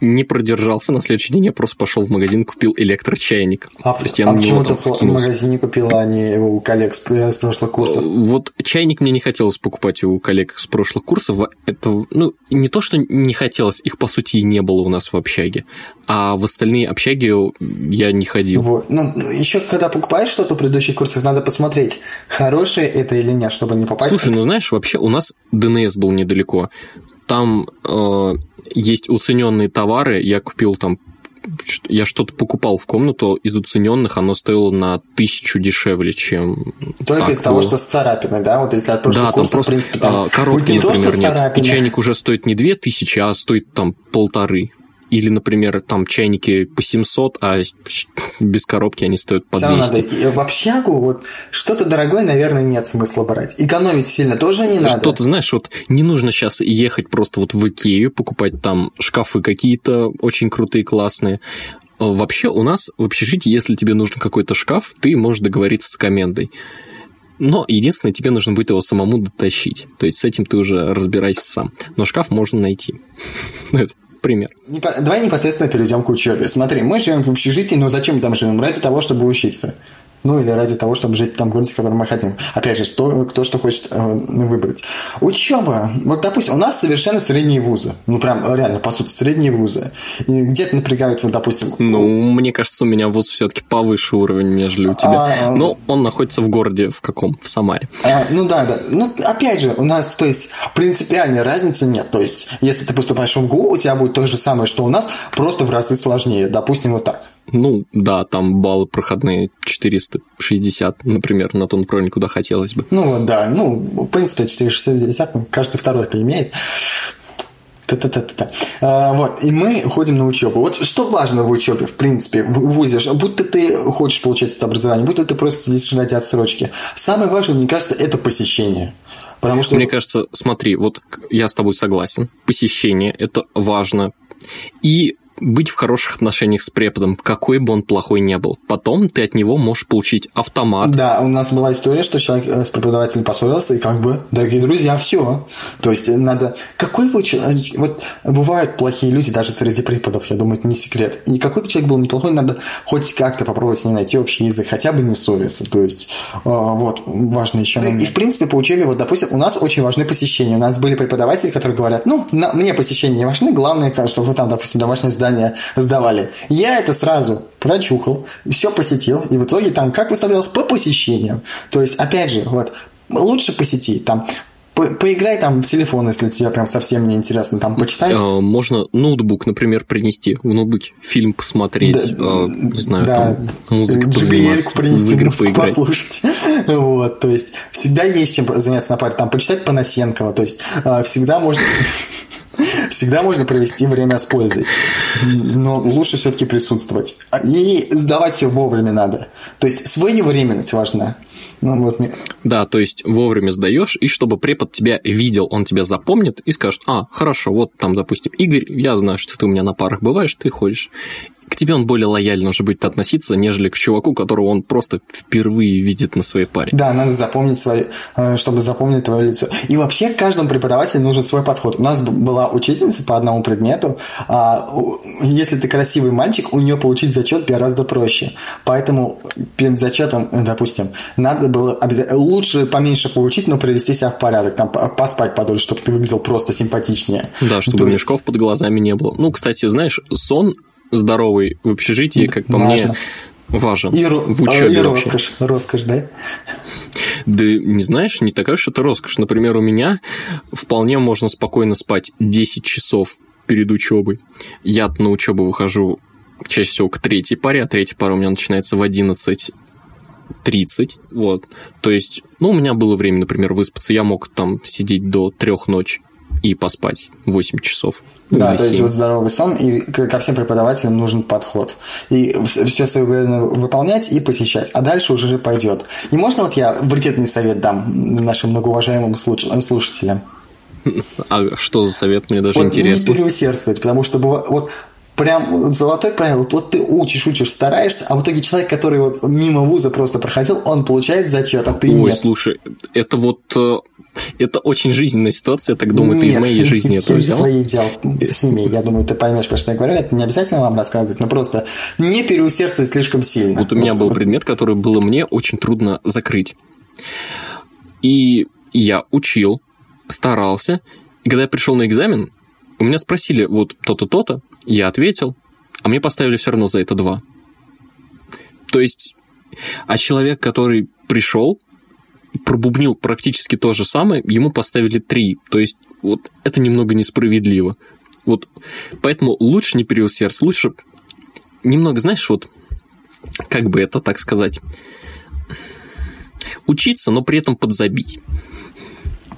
не продержался, на следующий день я просто пошел в магазин, купил электрочайник. а, То есть я а на почему ты в магазине купила, а не у коллег с, с прошлых курсов? Вот чайник мне не хотелось покупать у коллег с прошлых курсов. Это, ну, не то, что не хотелось, их, по сути, и не было у нас в общаге. А в остальные общаги я не ходил. Вот. Ну, еще когда покупаешь что-то в предыдущих курсах, надо посмотреть, хорошее это или нет, чтобы не попасть Слушай, ну знаешь, вообще у нас ДНС был недалеко. Там э, есть уцененные товары. Я купил там я что-то покупал в комнату из уцененных, оно стоило на тысячу дешевле, чем Только так из того, было. что с царапиной, да? Вот если от прошлых Да, там курсов, просто в принципе, там а, коробки, то, например, что нет. Царапина. чайник уже стоит не две тысячи, а стоит там полторы. Или, например, там чайники по 700, а без коробки они стоят по Всё равно 200. надо. В общагу вот что-то дорогое, наверное, нет смысла брать. Экономить сильно тоже не надо. Что-то, знаешь, вот не нужно сейчас ехать просто вот в Икею, покупать там шкафы какие-то очень крутые, классные. А Вообще у нас в общежитии, если тебе нужен какой-то шкаф, ты можешь договориться с комендой. Но единственное, тебе нужно будет его самому дотащить. То есть с этим ты уже разбирайся сам. Но шкаф можно найти. <laughs> Ну, это пример. Давай непосредственно перейдем к учебе. Смотри, мы живем в общежитии, но зачем мы там живем? Ради того, чтобы учиться. Ну, или ради того, чтобы жить в том городе, в котором мы хотим. Опять же, что, кто что хочет э, выбрать. Учеба. Вот, допустим, у нас совершенно средние вузы. Ну, прям реально, по сути, средние вузы. И где-то напрягают, вот, допустим... Ну, мне кажется, у меня вуз все-таки повыше уровень, нежели у тебя. А, Но он находится в городе в каком? В Самаре. А, ну да, да. Ну, опять же, у нас, то есть, принципиальной разницы нет. То есть, если ты поступаешь в МГУ, у тебя будет то же самое, что у нас, просто в разы сложнее. Допустим, вот так. Ну, да, там баллы проходные 460, например, на тот направление, куда хотелось бы. Ну, да. Ну, в принципе, 460, ну, каждый второй это имеет. Та-та-та-та. А, вот, и мы ходим на учебу. Вот что важно в учебе, в принципе, в ВУЗе, будто ты хочешь получать это образование, будто ты просто сидишь ждать отсрочки. Самое важное, мне кажется, это посещение. Потому что... Мне кажется, смотри, вот я с тобой согласен. Посещение – это важно. И быть в хороших отношениях с преподом, какой бы он плохой не был. Потом ты от него можешь получить автомат. Да, у нас была история, что человек э, с преподавателем поссорился, и как бы, дорогие друзья, все. То есть надо... Какой бы человек... Вот бывают плохие люди даже среди преподов, я думаю, это не секрет. И какой бы человек был неплохой, надо хоть как-то попробовать с ним найти общий язык, хотя бы не ссориться. То есть, э, вот, важно еще. И, в принципе, по учебе, вот, допустим, у нас очень важны посещения. У нас были преподаватели, которые говорят, ну, на, мне посещения не важны, главное, что вы там, допустим, домашнее задание задания сдавали. Я это сразу прочухал, все посетил, и в итоге там как выставлялось по посещениям. То есть, опять же, вот, лучше посети, там, поиграй там в телефон, если тебе прям совсем не интересно, там почитай. А, можно ноутбук, например, принести в ноутбуке, фильм посмотреть, да, а, не знаю, да, там музыку позаниматься, принести, игры поиграть. послушать. <laughs> Вот, то есть всегда есть чем заняться на паре, там почитать Панасенкова, то есть а, всегда можно Всегда можно провести время с пользой. Но лучше все-таки присутствовать. И сдавать все вовремя надо. То есть своевременность важна. Ну, вот мне... Да, то есть вовремя сдаешь, и чтобы препод тебя видел, он тебя запомнит и скажет, а, хорошо, вот там, допустим, Игорь, я знаю, что ты у меня на парах бываешь, ты ходишь к тебе он более лояльно уже будет относиться, нежели к чуваку, которого он просто впервые видит на своей паре. Да, надо запомнить свое, э, чтобы запомнить твое лицо. И вообще каждому преподавателю нужен свой подход. У нас была учительница по одному предмету. А, если ты красивый мальчик, у нее получить зачет гораздо проще. Поэтому перед зачетом, допустим, надо было обязательно лучше поменьше получить, но привести себя в порядок, там поспать подольше, чтобы ты выглядел просто симпатичнее. Да, чтобы есть... мешков под глазами не было. Ну, кстати, знаешь, сон здоровый в общежитии, как по Важно. мне, важен и, в учебе. И роскошь, роскошь, да? Да не знаешь, не такая уж это роскошь. Например, у меня вполне можно спокойно спать 10 часов перед учебой. Я на учебу выхожу чаще всего к третьей паре, а третья пара у меня начинается в 11 30, вот. То есть, ну, у меня было время, например, выспаться, я мог там сидеть до трех ночи и поспать 8 часов. Да, то есть вот здоровый сон, и ко всем преподавателям нужен подход. И все своевременно выполнять и посещать. А дальше уже пойдет. И можно вот я вредный совет дам нашим многоуважаемым слушателям? А что за совет? Мне даже вот интересно. Не переусердствовать, потому что вот прям золотое правило. Вот ты учишь, учишь, стараешься, а в итоге человек, который вот мимо вуза просто проходил, он получает зачет, а ты Ой, нет. слушай, это вот э, это очень жизненная ситуация, я так думаю, Нет, ты из моей жизни <laughs> это взял. своей взял с ними. Я думаю, ты поймешь, про что я говорю. Это не обязательно вам рассказывать, но просто не переусердствуй слишком сильно. Вот у меня был предмет, который было мне очень трудно закрыть. И я учил, старался. И когда я пришел на экзамен, у меня спросили вот то-то, то-то, я ответил, а мне поставили все равно за это два. То есть, а человек, который пришел, пробубнил практически то же самое, ему поставили три. То есть, вот это немного несправедливо. Вот поэтому лучше не переусердствовать, лучше немного, знаешь, вот как бы это так сказать, учиться, но при этом подзабить.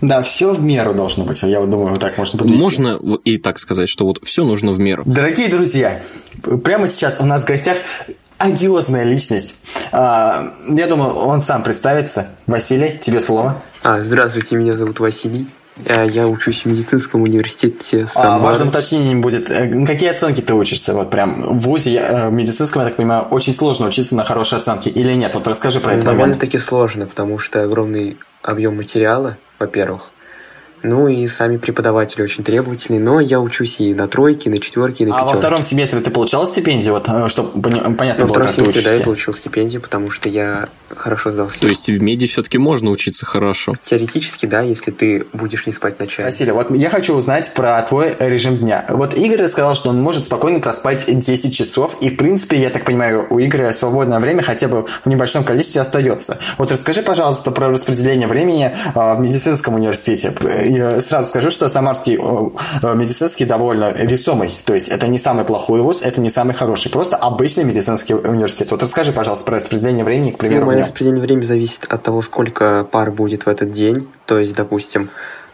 Да, все в меру должно быть. Я думаю, вот так можно подвести. Можно и так сказать, что вот все нужно в меру. Дорогие друзья, прямо сейчас у нас в гостях одиозная личность. А, я думаю, он сам представится. Василий, тебе слово. А, здравствуйте, меня зовут Василий. А, я учусь в медицинском университете Самары. А, важным уточнением будет, э, какие оценки ты учишься? Вот прям в ВУЗе э, в медицинском, я так понимаю, очень сложно учиться на хорошие оценки или нет? Вот расскажи про это. Довольно-таки сложно, потому что огромный объем материала, во-первых. Ну и сами преподаватели очень требовательные, но я учусь и на тройке, и на четверке, и на А во втором семестре ты получал стипендию, вот, э, чтобы понятно во было, как ты учишься? да, я получил стипендию, потому что я хорошо сдал То есть в меди все-таки можно учиться хорошо? Теоретически, да, если ты будешь не спать ночами. Василий, вот я хочу узнать про твой режим дня. Вот Игорь рассказал, что он может спокойно проспать 10 часов, и, в принципе, я так понимаю, у Игоря свободное время хотя бы в небольшом количестве остается. Вот расскажи, пожалуйста, про распределение времени а, в медицинском университете я сразу скажу, что Самарский медицинский довольно весомый. То есть это не самый плохой вуз, это не самый хороший. Просто обычный медицинский университет. Вот расскажи, пожалуйста, про распределение времени, к примеру. Ну, мое распределение времени зависит от того, сколько пар будет в этот день. То есть, допустим,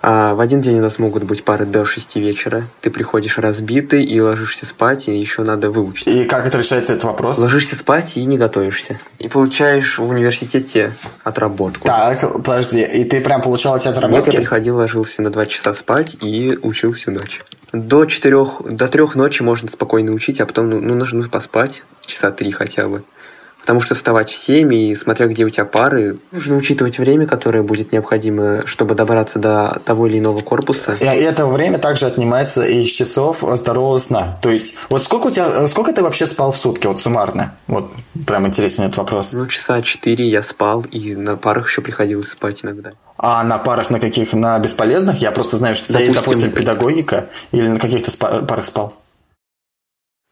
а в один день у нас могут быть пары до 6 вечера. Ты приходишь разбитый и ложишься спать, и еще надо выучить. И как это решается этот вопрос? Ложишься спать и не готовишься. И получаешь в университете отработку. Так, подожди, и ты прям получал эти отработки? Нет, я приходил, ложился на 2 часа спать и учил всю ночь. До четырех, до трех ночи можно спокойно учить, а потом ну, ну нужно поспать часа три хотя бы. Потому что вставать в 7, и смотря где у тебя пары, нужно учитывать время, которое будет необходимо, чтобы добраться до того или иного корпуса. И это время также отнимается из часов здорового сна. То есть, вот сколько у тебя, сколько ты вообще спал в сутки, вот суммарно? Вот прям интересен этот вопрос. Ну, часа 4 я спал, и на парах еще приходилось спать иногда. А на парах на каких? На бесполезных? Я просто знаю, что тебя есть, допустим, педагогика, или на каких-то парах спал?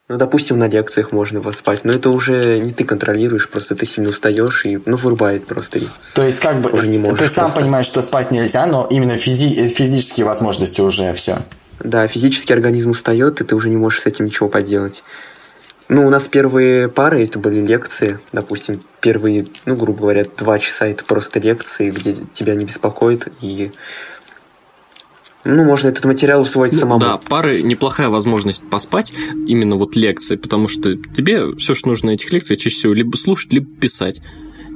Ну, допустим, на лекциях можно поспать, но это уже не ты контролируешь, просто ты сильно устаешь и, ну, вырубает просто. То есть, как бы, уже не можешь ты сам просто. понимаешь, что спать нельзя, но именно физи- физические возможности уже все. Да, физически организм устает, и ты уже не можешь с этим ничего поделать. Ну, у нас первые пары это были лекции, допустим, первые, ну, грубо говоря, два часа это просто лекции, где тебя не беспокоит, и ну, можно этот материал усвоить ну, самому. Да, пары неплохая возможность поспать, именно вот лекции, потому что тебе все, что нужно на этих лекциях, чаще всего либо слушать, либо писать.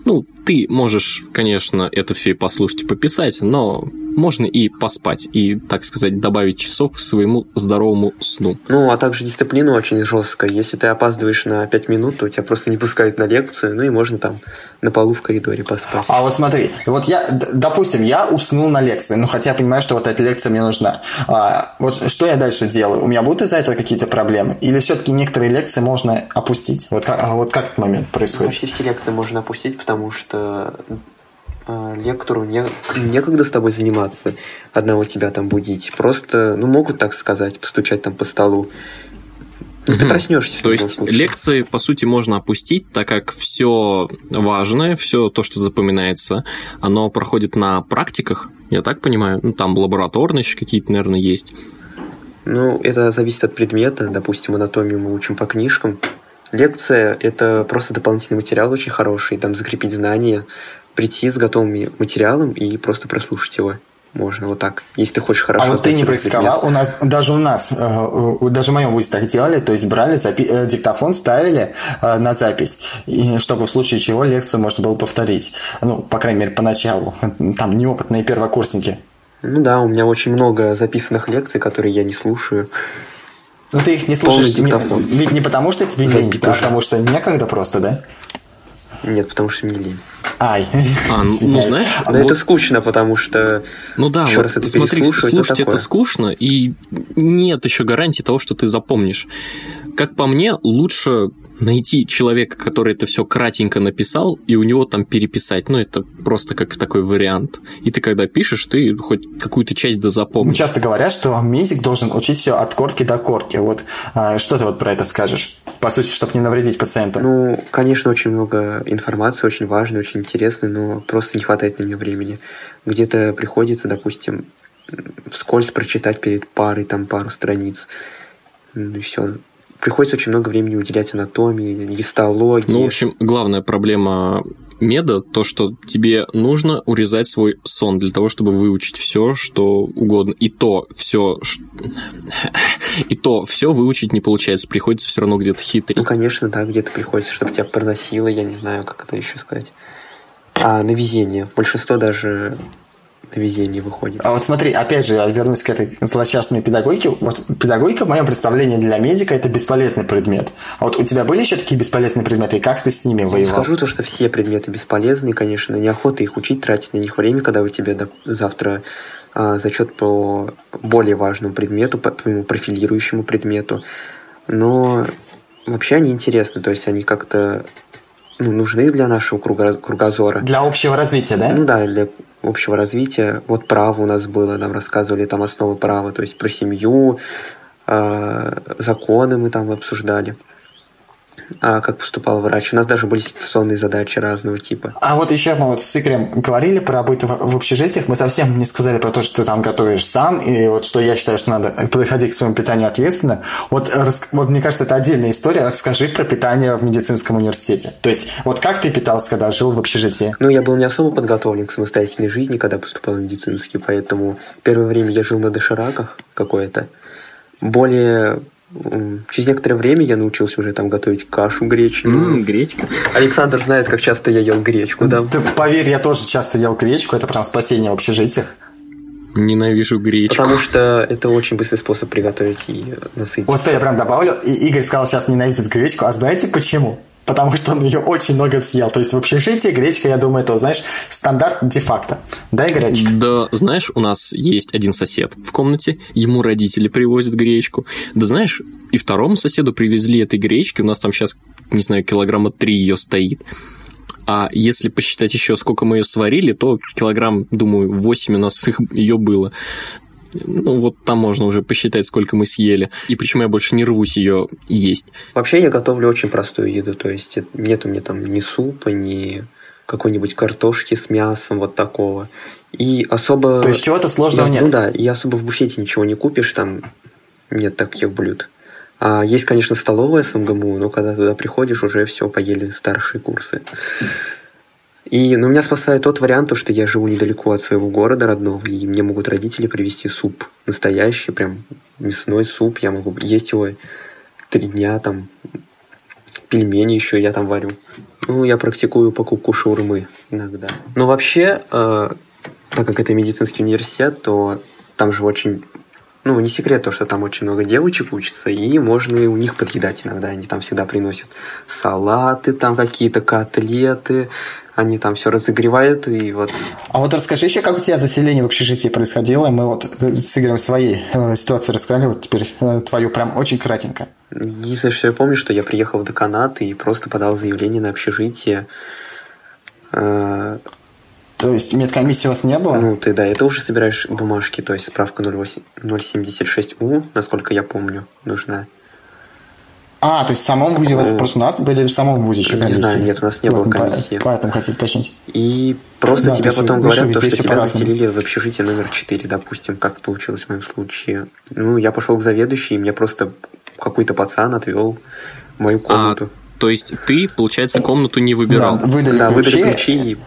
Ну, ты можешь, конечно, это все и послушать и пописать, но можно и поспать, и, так сказать, добавить часов к своему здоровому сну. Ну, а также дисциплина очень жесткая. Если ты опаздываешь на 5 минут, то тебя просто не пускают на лекцию, ну и можно там на полу в коридоре поспать. А вот смотри, вот я, допустим, я уснул на лекции, ну хотя я понимаю, что вот эта лекция мне нужна. А, вот что я дальше делаю? У меня будут из-за этого какие-то проблемы? Или все-таки некоторые лекции можно опустить? Вот, а вот как этот момент происходит? Почти все лекции можно опустить, потому что лектору не, некогда с тобой заниматься, одного тебя там будить. Просто, ну, могут так сказать, постучать там по столу. Ну, ты проснешься. То есть случае. лекции, по сути, можно опустить, так как все важное, все то, что запоминается, оно проходит на практиках, я так понимаю. Ну, там лабораторные еще какие-то, наверное, есть. Ну, это зависит от предмета. Допустим, анатомию мы учим по книжкам. Лекция – это просто дополнительный материал очень хороший, там закрепить знания, прийти с готовым материалом и просто прослушать его. Можно вот так, если ты хочешь хорошо. А вот ты не практиковал? У нас даже у нас, э, даже в моем вузе так делали, то есть брали запи- э, диктофон, ставили э, на запись, и чтобы в случае чего лекцию можно было повторить. Ну, по крайней мере, поначалу. Там неопытные первокурсники. Ну да, у меня очень много записанных лекций, которые я не слушаю. Ну ты их не слушаешь, не, ведь не потому что тебе лень, а потому что некогда просто, да? Нет, потому что мне лень. Ай. А, ну, ну знаешь... Да вот... это скучно, потому что... Ну да, вот раз это смотри, слушать это, это скучно, и нет еще гарантии того, что ты запомнишь. Как по мне, лучше найти человека, который это все кратенько написал, и у него там переписать. Ну, это просто как такой вариант. И ты когда пишешь, ты хоть какую-то часть да запомнишь. Часто говорят, что мизик должен учить все от корки до корки. Вот а, что ты вот про это скажешь? По сути, чтобы не навредить пациенту. Ну, конечно, очень много информации, очень важной, очень интересной, но просто не хватает на нее времени. Где-то приходится, допустим, вскользь прочитать перед парой там пару страниц. Ну и все приходится очень много времени уделять анатомии, гистологии. Ну, в общем, главная проблема меда то, что тебе нужно урезать свой сон для того, чтобы выучить все, что угодно. И то все, и то все выучить не получается, приходится все равно где-то хитрить. Ну, конечно, да, где-то приходится, чтобы тебя проносило, я не знаю, как это еще сказать. А на везение. Большинство даже на везение выходит. А вот смотри, опять же, я вернусь к этой злосчастной педагогике. Вот педагогика, в моем представлении, для медика это бесполезный предмет. А вот у тебя были еще такие бесполезные предметы, и как ты с ними воевал? Я скажу то, что все предметы бесполезные, конечно. Неохота их учить, тратить на них время, когда у тебя завтра а, зачет по более важному предмету, по твоему профилирующему предмету. Но вообще они интересны, то есть они как-то ну, нужны для нашего круга, кругозора. Для общего развития, да? Ну да, для общего развития. Вот право у нас было, нам рассказывали там основы права, то есть про семью, э, законы мы там обсуждали. А, как поступал врач. У нас даже были ситуационные задачи разного типа. А вот еще мы вот с Игорем говорили про в, в общежитиях, мы совсем не сказали про то, что ты там готовишь сам, и вот что я считаю, что надо подходить к своему питанию ответственно. Вот, вот мне кажется, это отдельная история. Расскажи про питание в медицинском университете. То есть, вот как ты питался, когда жил в общежитии? Ну, я был не особо подготовлен к самостоятельной жизни, когда поступал в медицинский, поэтому первое время я жил на дошираках какое-то. Более Через некоторое время я научился уже там готовить кашу гречневую. Mm, гречка. Александр знает, как часто я ел гречку, да? Ты поверь, я тоже часто ел гречку, это прям спасение в общежитиях. Ненавижу гречку. Потому что это очень быстрый способ приготовить и насытиться. Вот я прям добавлю. И Игорь сказал, сейчас ненавидит гречку. А знаете почему? Потому что он ее очень много съел. То есть в общежитии гречка, я думаю, это, знаешь, стандарт де-факто. Да, гречка? Да, знаешь, у нас есть один сосед в комнате, ему родители привозят гречку. Да знаешь, и второму соседу привезли этой гречки, у нас там сейчас, не знаю, килограмма три ее стоит. А если посчитать еще, сколько мы ее сварили, то килограмм, думаю, 8 у нас их, ее было. Ну, вот там можно уже посчитать, сколько мы съели. И почему я больше не рвусь ее есть. Вообще я готовлю очень простую еду. То есть нет у меня там ни супа, ни какой-нибудь картошки с мясом, вот такого. И особо... То есть чего-то сложного я, нет? Ну да, и особо в буфете ничего не купишь, там нет таких блюд. А есть, конечно, столовая с МГМУ, но когда туда приходишь, уже все поели старшие курсы. И, ну, меня спасает тот вариант, что я живу недалеко от своего города родного, и мне могут родители привезти суп настоящий, прям мясной суп, я могу есть его три дня, там, пельмени еще я там варю. Ну, я практикую покупку шаурмы иногда. Но вообще, э, так как это медицинский университет, то там же очень ну, не секрет то, что там очень много девочек учатся, и можно и у них подъедать иногда. Они там всегда приносят салаты, там какие-то котлеты, они там все разогревают и вот. А вот расскажи еще, как у тебя заселение в общежитии происходило. Мы вот с Игорем своей э, ситуации рассказали, вот теперь э, твою прям очень кратенько. Единственное, что я помню, что я приехал в деканат и просто подал заявление на общежитие. Э, то есть медкомиссии у вас не было? Ну, ты да, это уже собираешь бумажки, то есть справка 08, 076У, насколько я помню, нужна. А, то есть в самом ВУЗе у вас просто у нас были в самом ВУЗе еще комиссии? Не знаю, нет, у нас не вот, было комиссии. Поэтому хотел уточнить. И просто да, тебе потом говорят, то, что тебя заселили в общежитие номер 4, допустим, как получилось в моем случае. Ну, я пошел к заведующей, и мне просто какой-то пацан отвел в мою а, комнату. А, то есть ты, получается, комнату не выбирал? Да, выдали да, ключи. выдали ключи и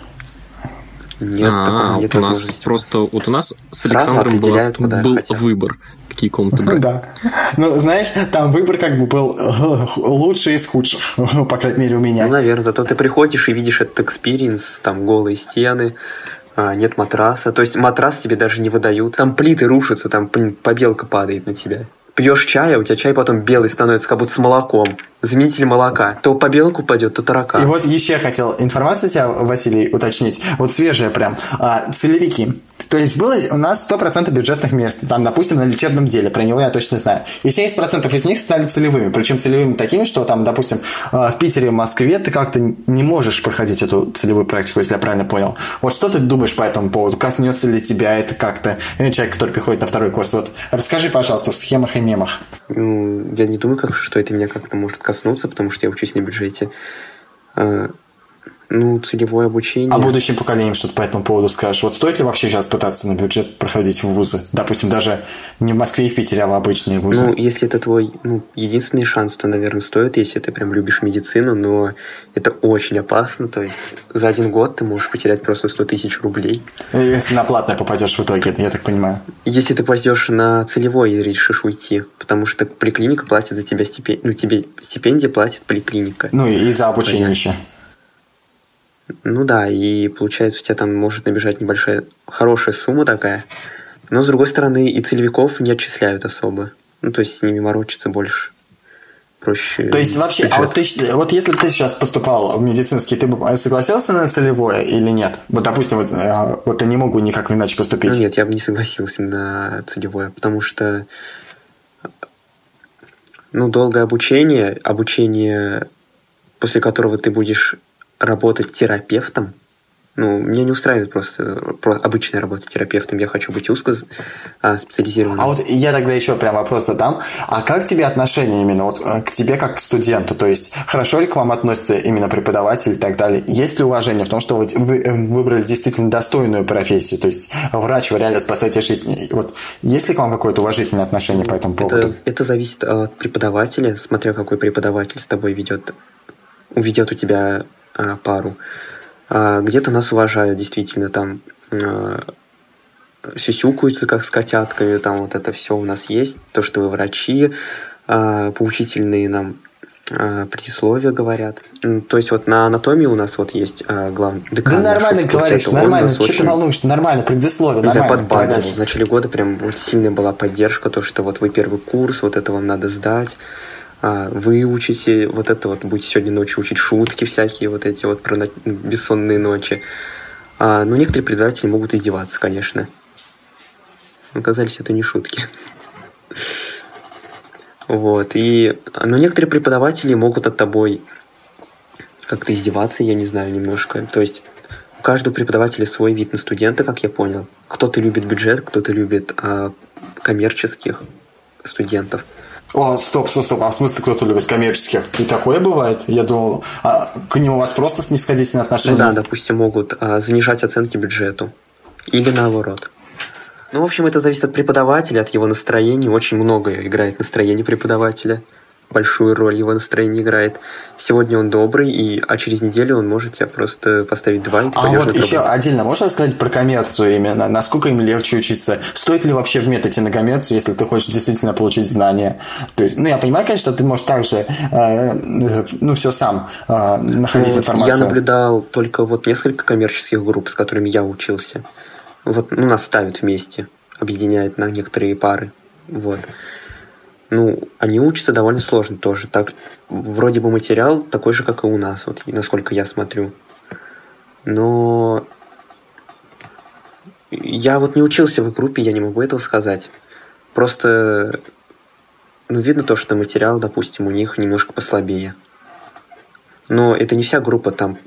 нет, а, такого нет у нас просто вот у нас с Александром была, был хотят. выбор какие комнаты брать. <laughs> Да. Ну, знаешь, там выбор как бы был э, лучший из худших, <laughs> по крайней мере, у меня. Ну, наверное, зато ты приходишь и видишь этот experience, там голые стены, а, нет матраса. То есть матрас тебе даже не выдают. Там плиты рушатся, там побелка падает на тебя. Пьешь чай, а у тебя чай потом белый становится, как будто с молоком. Заменитель молока. То по белку пойдет, то таракан. И вот еще я хотел информацию тебя, Василий, уточнить. Вот свежая прям. А, целевики. То есть было у нас 100% бюджетных мест, там, допустим, на лечебном деле, про него я точно знаю. И 70% из них стали целевыми, причем целевыми такими, что там, допустим, э, в Питере, в Москве ты как-то не можешь проходить эту целевую практику, если я правильно понял. Вот что ты думаешь по этому поводу? Коснется ли тебя это как-то? Человек, который приходит на второй курс. Вот расскажи, пожалуйста, в схемах и мемах. Ну, я не думаю, как, что это меня как-то может коснуться, потому что я учусь на бюджете. Э, ну, целевое обучение. А будущим поколениям что-то по этому поводу скажешь? Вот стоит ли вообще сейчас пытаться на бюджет проходить в вузы? Допустим, даже не в Москве и в Питере, а в обычные вузы. Ну, если это твой ну, единственный шанс, то, наверное, стоит, если ты прям любишь медицину, но это очень опасно. То есть за один год ты можешь потерять просто 100 тысяч рублей. Если на платное попадешь в итоге, я так понимаю. Если ты пойдешь на целевой и решишь уйти, потому что поликлиника платит за тебя стипендию, ну, тебе стипендия платит поликлиника. Ну, и за обучение еще. Ну да, и получается у тебя там может набежать небольшая, хорошая сумма такая. Но с другой стороны и целевиков не отчисляют особо. Ну то есть с ними морочиться больше. Проще. То есть вообще, бюджет. а вот, ты, вот если ты сейчас поступал в медицинский, ты бы согласился на целевое или нет? Вот, допустим, вот, э, вот я не могу никак иначе поступить. Ну, нет, я бы не согласился на целевое, потому что ну, долгое обучение, обучение, после которого ты будешь работать терапевтом, Ну, меня не устраивает просто, просто обычная работа терапевтом. Я хочу быть узко а, специализированным. А вот я тогда еще прям вопрос задам. А как тебе отношение именно вот э, к тебе как к студенту? То есть хорошо ли к вам относится именно преподаватель и так далее? Есть ли уважение в том, что вы, вы э, выбрали действительно достойную профессию? То есть врач, вы реально спасаете жизнь. Вот есть ли к вам какое-то уважительное отношение по этому поводу? Это, это зависит от преподавателя, смотря какой преподаватель с тобой ведет, уведет у тебя пару. А, где-то нас уважают, действительно, там а, сюсюкаются, как с котятками, там вот это все у нас есть, то, что вы врачи, а, поучительные нам предисловия говорят. То есть вот на анатомии у нас вот есть главный декан. Да нормально говоришь, нормально, что очень... ты волнуешься, нормально, предисловие, нормально. подбадривал. В начале года прям вот сильная была поддержка, то, что вот вы первый курс, вот это вам надо сдать вы учите вот это вот, будете сегодня ночью учить шутки всякие, вот эти вот про бессонные ночи. А, но некоторые преподаватели могут издеваться, конечно. Оказались это не шутки. Вот, и... Но некоторые преподаватели могут от тобой как-то издеваться, я не знаю, немножко. То есть у каждого преподавателя свой вид на студента, как я понял. Кто-то любит бюджет, кто-то любит а, коммерческих студентов. О, стоп, стоп, стоп, а в смысле кто-то любит коммерческих? И такое бывает? Я думал, а к нему у вас просто снисходительное отношение? Ну да, допустим, могут а, занижать оценки бюджету. Или наоборот. Ну, в общем, это зависит от преподавателя, от его настроения. Очень многое играет настроение преподавателя большую роль его настроение играет. Сегодня он добрый, и, а через неделю он может тебя просто поставить два, и ты А вот еще отдельно можно рассказать про коммерцию именно? Насколько им легче учиться? Стоит ли вообще в методе на коммерцию, если ты хочешь действительно получить знания? То есть, ну, я понимаю, конечно, что ты можешь также, э, ну, все сам э, находить ну, информацию. Я наблюдал только вот несколько коммерческих групп, с которыми я учился. Вот, ну, нас ставят вместе, объединяют на некоторые пары. Вот ну, они учатся довольно сложно тоже. Так, вроде бы материал такой же, как и у нас, вот насколько я смотрю. Но я вот не учился в группе, я не могу этого сказать. Просто, ну, видно то, что материал, допустим, у них немножко послабее. Но это не вся группа, там,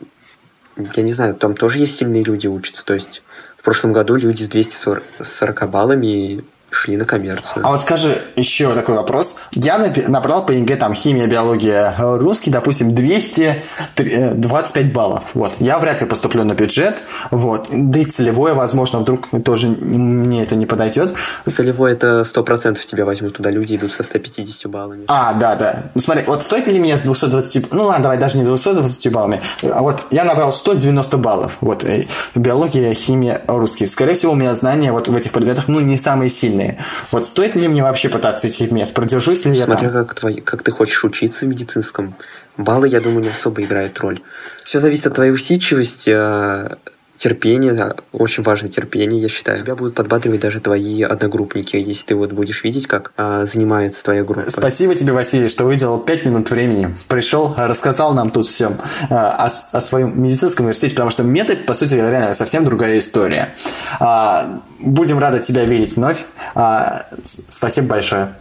я не знаю, там тоже есть сильные люди учатся. То есть в прошлом году люди с 240 баллами шли на коммерцию. А вот скажи еще такой вопрос. Я набрал по ЕГЭ там химия, биология, русский, допустим, 225 э, баллов. Вот. Я вряд ли поступлю на бюджет. Вот. Да и целевое, возможно, вдруг тоже мне это не подойдет. Целевое это 100% тебя возьмут туда. Люди идут со 150 баллами. А, да, да. Ну смотри, вот стоит ли мне с 220... Ну ладно, давай даже не 220 баллами. А вот я набрал 190 баллов. Вот. Э, биология, химия, русский. Скорее всего, у меня знания вот в этих предметах, ну, не самые сильные сильные. Вот стоит ли мне вообще пытаться идти в мед? Продержусь ли я Смотря там? как, твой, как ты хочешь учиться в медицинском. Баллы, я думаю, не особо играют роль. Все зависит от твоей усидчивости, а, терпение, очень важно терпение, я считаю. Тебя будут подбадривать даже твои одногруппники, если ты вот будешь видеть, как а, занимается твоя группа. Спасибо тебе, Василий, что выделил 5 минут времени. Пришел, рассказал нам тут все а, о, о своем медицинском университете, потому что метод, по сути, реально совсем другая история. А, будем рады тебя видеть вновь. А, спасибо большое.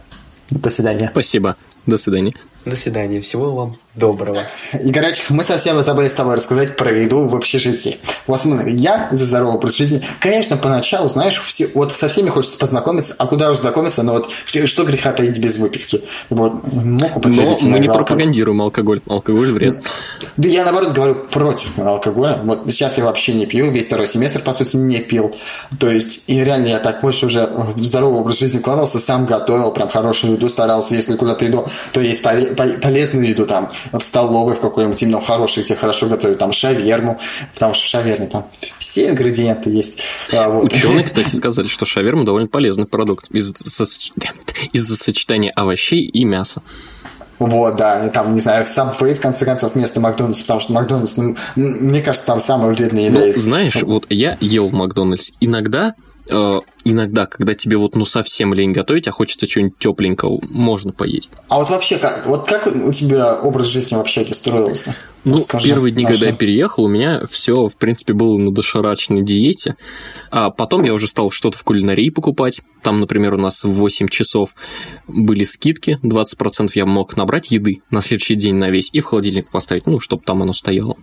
До свидания. Спасибо. До свидания. До свидания. Всего вам доброго. <laughs> И, короче, мы совсем забыли с тобой рассказать про еду в общежитии. Вот смотри, я за здоровый образ жизни. Конечно, поначалу, знаешь, все, вот со всеми хочется познакомиться, а куда уж знакомиться, но вот что греха таить без выпивки. Вот, мог Но мы не пропагандируем алкоголь. Алкоголь вред. Да я, наоборот, говорю против алкоголя. Вот сейчас я вообще не пью, весь второй семестр, по сути, не пил. То есть, и реально я так больше уже в здоровый образ жизни вкладывался, сам готовил, прям хорошую еду старался, если куда-то иду, то есть полезную еду там, в столовой в какой-нибудь именно хороший, тебе хорошо готовят, там шаверму, потому что в шаверме там все ингредиенты есть. А, вот. Ученые, кстати, сказали, что шаверма довольно полезный продукт из-за из сочетания овощей и мяса. Вот, да, и там, не знаю, сам Фрей, в конце концов, вместо Макдональдса, потому что Макдональдс, ну, мне кажется, там самая вредная еда ну, есть. Знаешь, вот я ел в Макдональдс. Иногда иногда, когда тебе вот ну совсем лень готовить, а хочется чего-нибудь тепленького, можно поесть. А вот вообще, как, вот как у тебя образ жизни в общаге строился? Ну, Скажи, первые дни, наши. когда я переехал, у меня все, в принципе, было на доширачной диете. А потом я уже стал что-то в кулинарии покупать. Там, например, у нас в 8 часов были скидки, 20% я мог набрать еды на следующий день на весь и в холодильник поставить, ну, чтобы там оно стояло.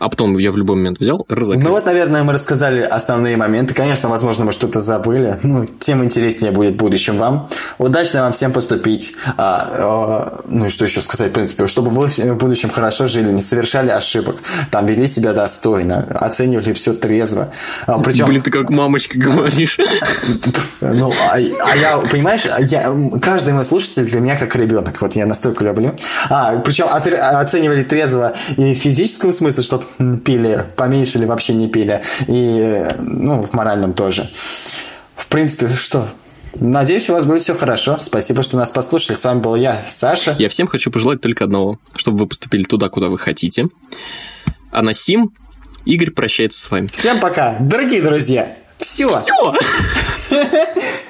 А потом я в любой момент взял, разогрел. Ну вот, наверное, мы рассказали основные моменты. Конечно, возможно, мы что-то забыли. Ну, тем интереснее будет в будущем вам. Удачно вам всем поступить. А, а, ну и что еще сказать, в принципе, чтобы вы в будущем хорошо жили, не совершали ошибок, там вели себя достойно, оценивали все трезво. А, причем... Блин, ты как мамочка говоришь. Ну, а, а я, понимаешь, я, каждый мой слушатель для меня как ребенок. Вот я настолько люблю. А, причем оценивали трезво и в физическом смысле, что <laughs> пили поменьше или вообще не пили, и, ну, в моральном тоже. В принципе, что, Надеюсь, у вас будет все хорошо. Спасибо, что нас послушали. С вами был я, Саша. Я всем хочу пожелать только одного, чтобы вы поступили туда, куда вы хотите. А на сим Игорь прощается с вами. Всем пока, дорогие друзья. Все. Все. <laughs>